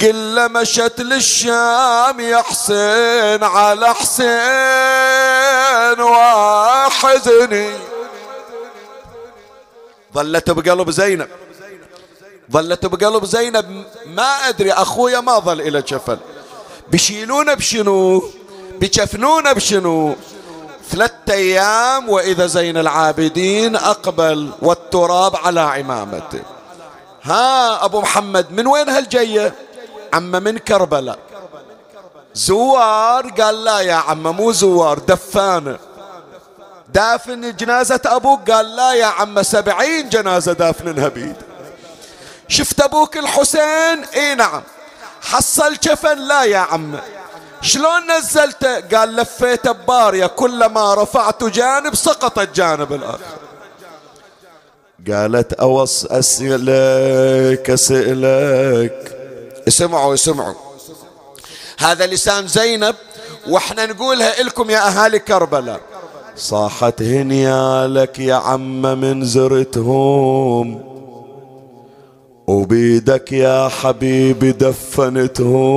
قل مشت للشام يا حسين على حسين وحزني ظلت بقلب زينب ظلت بقلب زينب ما أدري أخويا ما ظل إلى جفل بشيلونه بشنو؟ بجفنونه بشنو؟ ثلاثة أيام وإذا زين العابدين أقبل والتراب على عمامته. ها أبو محمد من وين هالجية عم من كربلاء. زوار قال لا يا عم مو زوار دفانة. دافن جنازة أبوك؟ قال لا يا عم سبعين جنازة دافنها بيد شفت أبوك الحسين؟ إي نعم. حصل كفن لا يا عم شلون نزلته؟ قال لفيت ببارية كلما رفعت جانب سقط الجانب الآخر قالت أوص أسألك أسألك اسمعوا اسمعوا. هذا لسان زينب وإحنا نقولها لكم يا أهالي كربلاء. صاحت هنيالك يا عم من زرتهم وبيدك يا حبيبي دفنتهم.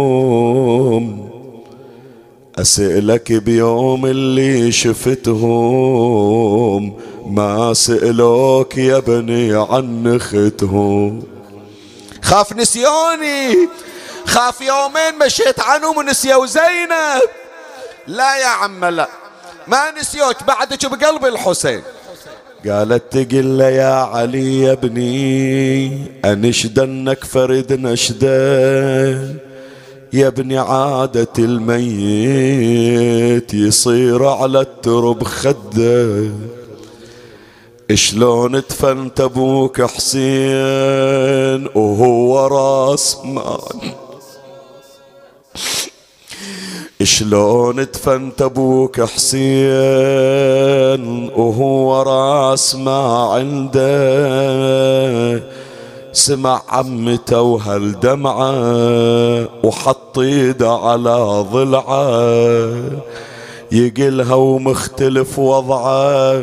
أسألك بيوم اللي شفتهم ما سألوك يا بني عن اختهم خاف نسيوني خاف يومين مشيت عنهم ونسيوا زينب. لا يا عم لا. ما نسيوك بعدك بقلب الحسين. قالت تقل يا علي يا ابني أنشدنك فرد نشدن يا ابن عادة الميت يصير على الترب خدة. شلون دفنت أبوك حسين وهو راس مال؟ شلون دفنت أبوك حسين وهو راس ما عنده؟ سمع عمته وهالدمعة وحط ايده على ضلعة. يقلها ومختلف وضعة.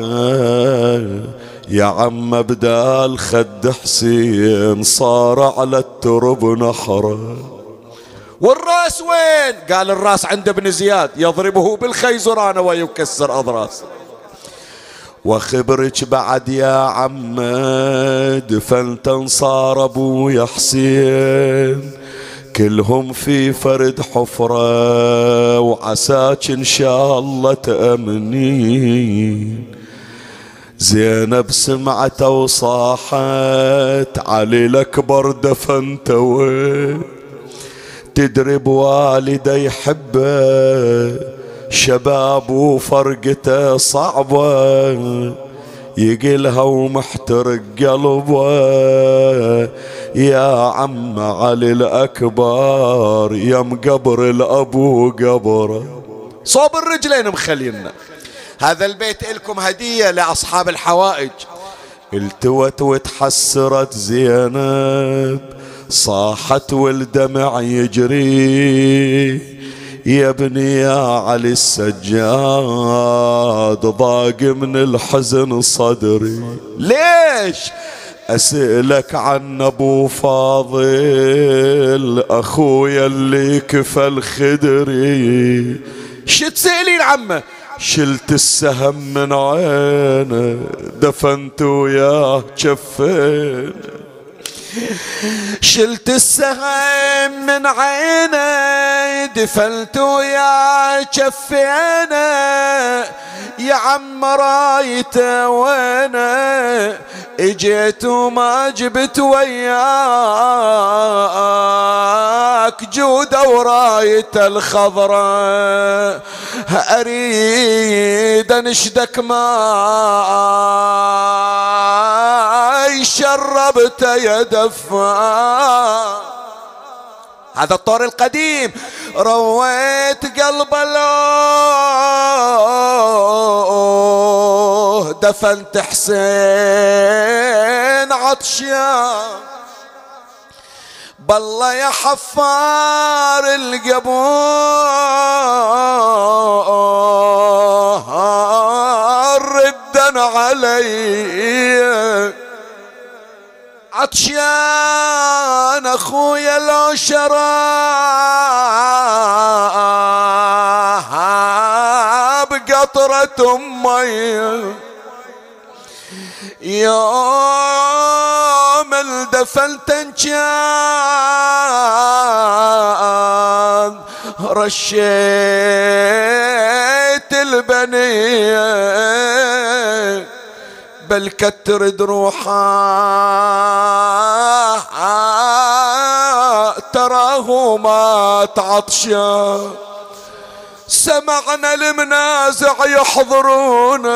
يا عم بدال خد حسين صار على الترب نحرة. والراس وين؟ قال الراس عند ابن زياد يضربه بالخيزران ويكسر أضراس. وخبرك بعد يا عم دفنت انصار ابويا حسين كلهم في فرد حفرة وعساك إن شاء الله تأمنين. زينب سمعت وصاحت علي الأكبر دفنت وين. تدري بوالدي يحبه شباب وفرقته صعبة يقلها ومحترق قلبه. يا عم علي الأكبر يا مقبر الأبو قبره صوب الرجلين مخلينا. هذا البيت لكم هدية لأصحاب الحوائج. التوت وتحسرت زينب صاحت والدمع يجري. يا ابني يا علي السجاد ضاق من الحزن صدري. ليش؟ أسألك عن أبو فاضل أخويا اللي كفى الخدري شو تسألين عمه؟ شلت السهم من عينه دفنت وياه جفين شلت السهم من عيني دفلت يا شفينا يا عم رايته وينه اجيت وما جبت وياك. جودة ورايته الخضراء أريد انشدك ماي شربت يا دفا. هذا الطور القديم. رويت قلب دفنت حسين عطشان بالله يا حفار القبور. ردا علي. عطشان اخويا لو شراب قطرة مي يوم الدفلت كان رشيت البنية. بل كتر دروحه. تراه ما تعطشا سمعنا المنازع يحضرون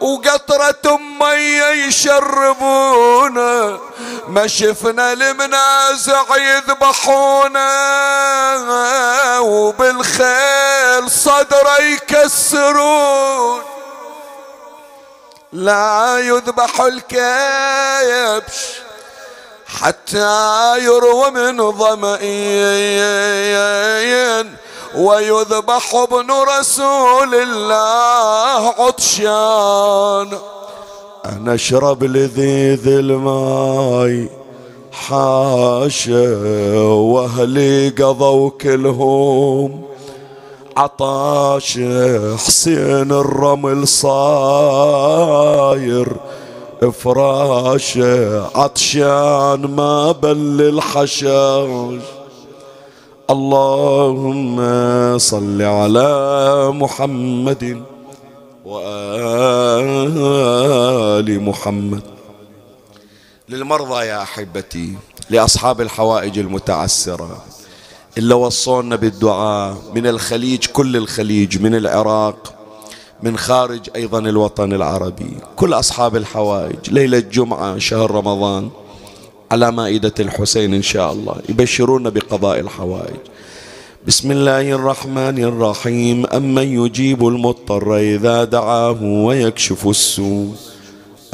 وقطرة مية يشربونا ما شفنا المنازع يذبحونا وبالخيل صدره يكسرون. لا يذبح الكبش حتى يروى من ظمئين. ويذبح ابن رسول الله عطشان. أنا أشرب لذيذ الماي حاشا وأهلي قضوا كلهم. عطاش حسين الرمل صاير. فراش عطشان ما بل الحشاش. اللهم صل على محمد وآل محمد. للمرضى يا أحبتي لأصحاب الحوائج المتعسرة. إلا وصونا بالدعاء من الخليج كل الخليج من العراق من خارج أيضا الوطن العربي كل أصحاب الحوائج. ليلة جمعة شهر رمضان على مائدة الحسين إن شاء الله. يبشرون بقضاء الحوائج. بسم الله الرحمن الرحيم. أمن يجيب المضطر إذا دعاه ويكشف السوء.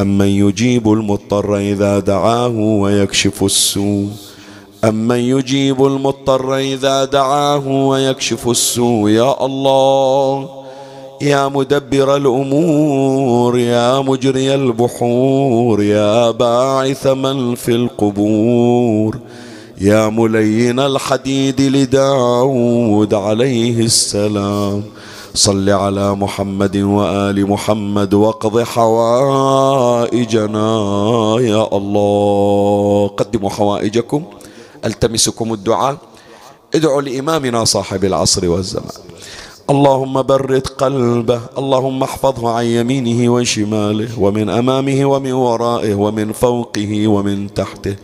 أمن يجيب المضطر إذا دعاه ويكشف السوء. أمن يجيب المضطر إذا دعاه ويكشف السوء يا الله يا مدبر الأمور يا مجري البحور يا باعث من في القبور يا ملين الحديد لداود عليه السلام صل على محمد وآل محمد واقض حوائجنا يا الله قدموا حوائجكم ألتمسكم الدعاء؟ ادعوا لإمامنا صاحب العصر والزمان. اللهم برد قلبه اللهم احفظه عن يمينه وشماله ومن أمامه ومن ورائه ومن فوقه ومن تحته.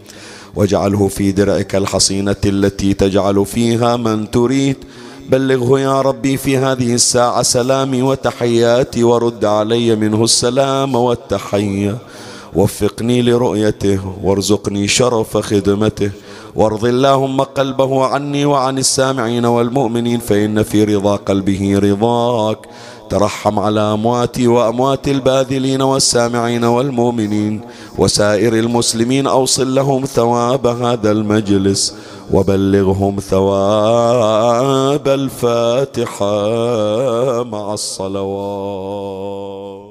واجعله في درعك الحصينة التي تجعل فيها من تريد. بلغه يا ربي في هذه الساعة سلامي وتحياتي ورد علي منه السلام والتحية. وفقني لرؤيته وارزقني شرف خدمته. وارض اللهم قلبه عني وعن السامعين والمؤمنين فإن في رضا قلبه رضاك. ترحم على أمواتي وأموات الباذلين والسامعين والمؤمنين وسائر المسلمين أوصل لهم ثواب هذا المجلس وبلغهم ثواب الفاتحة مع الصلوات.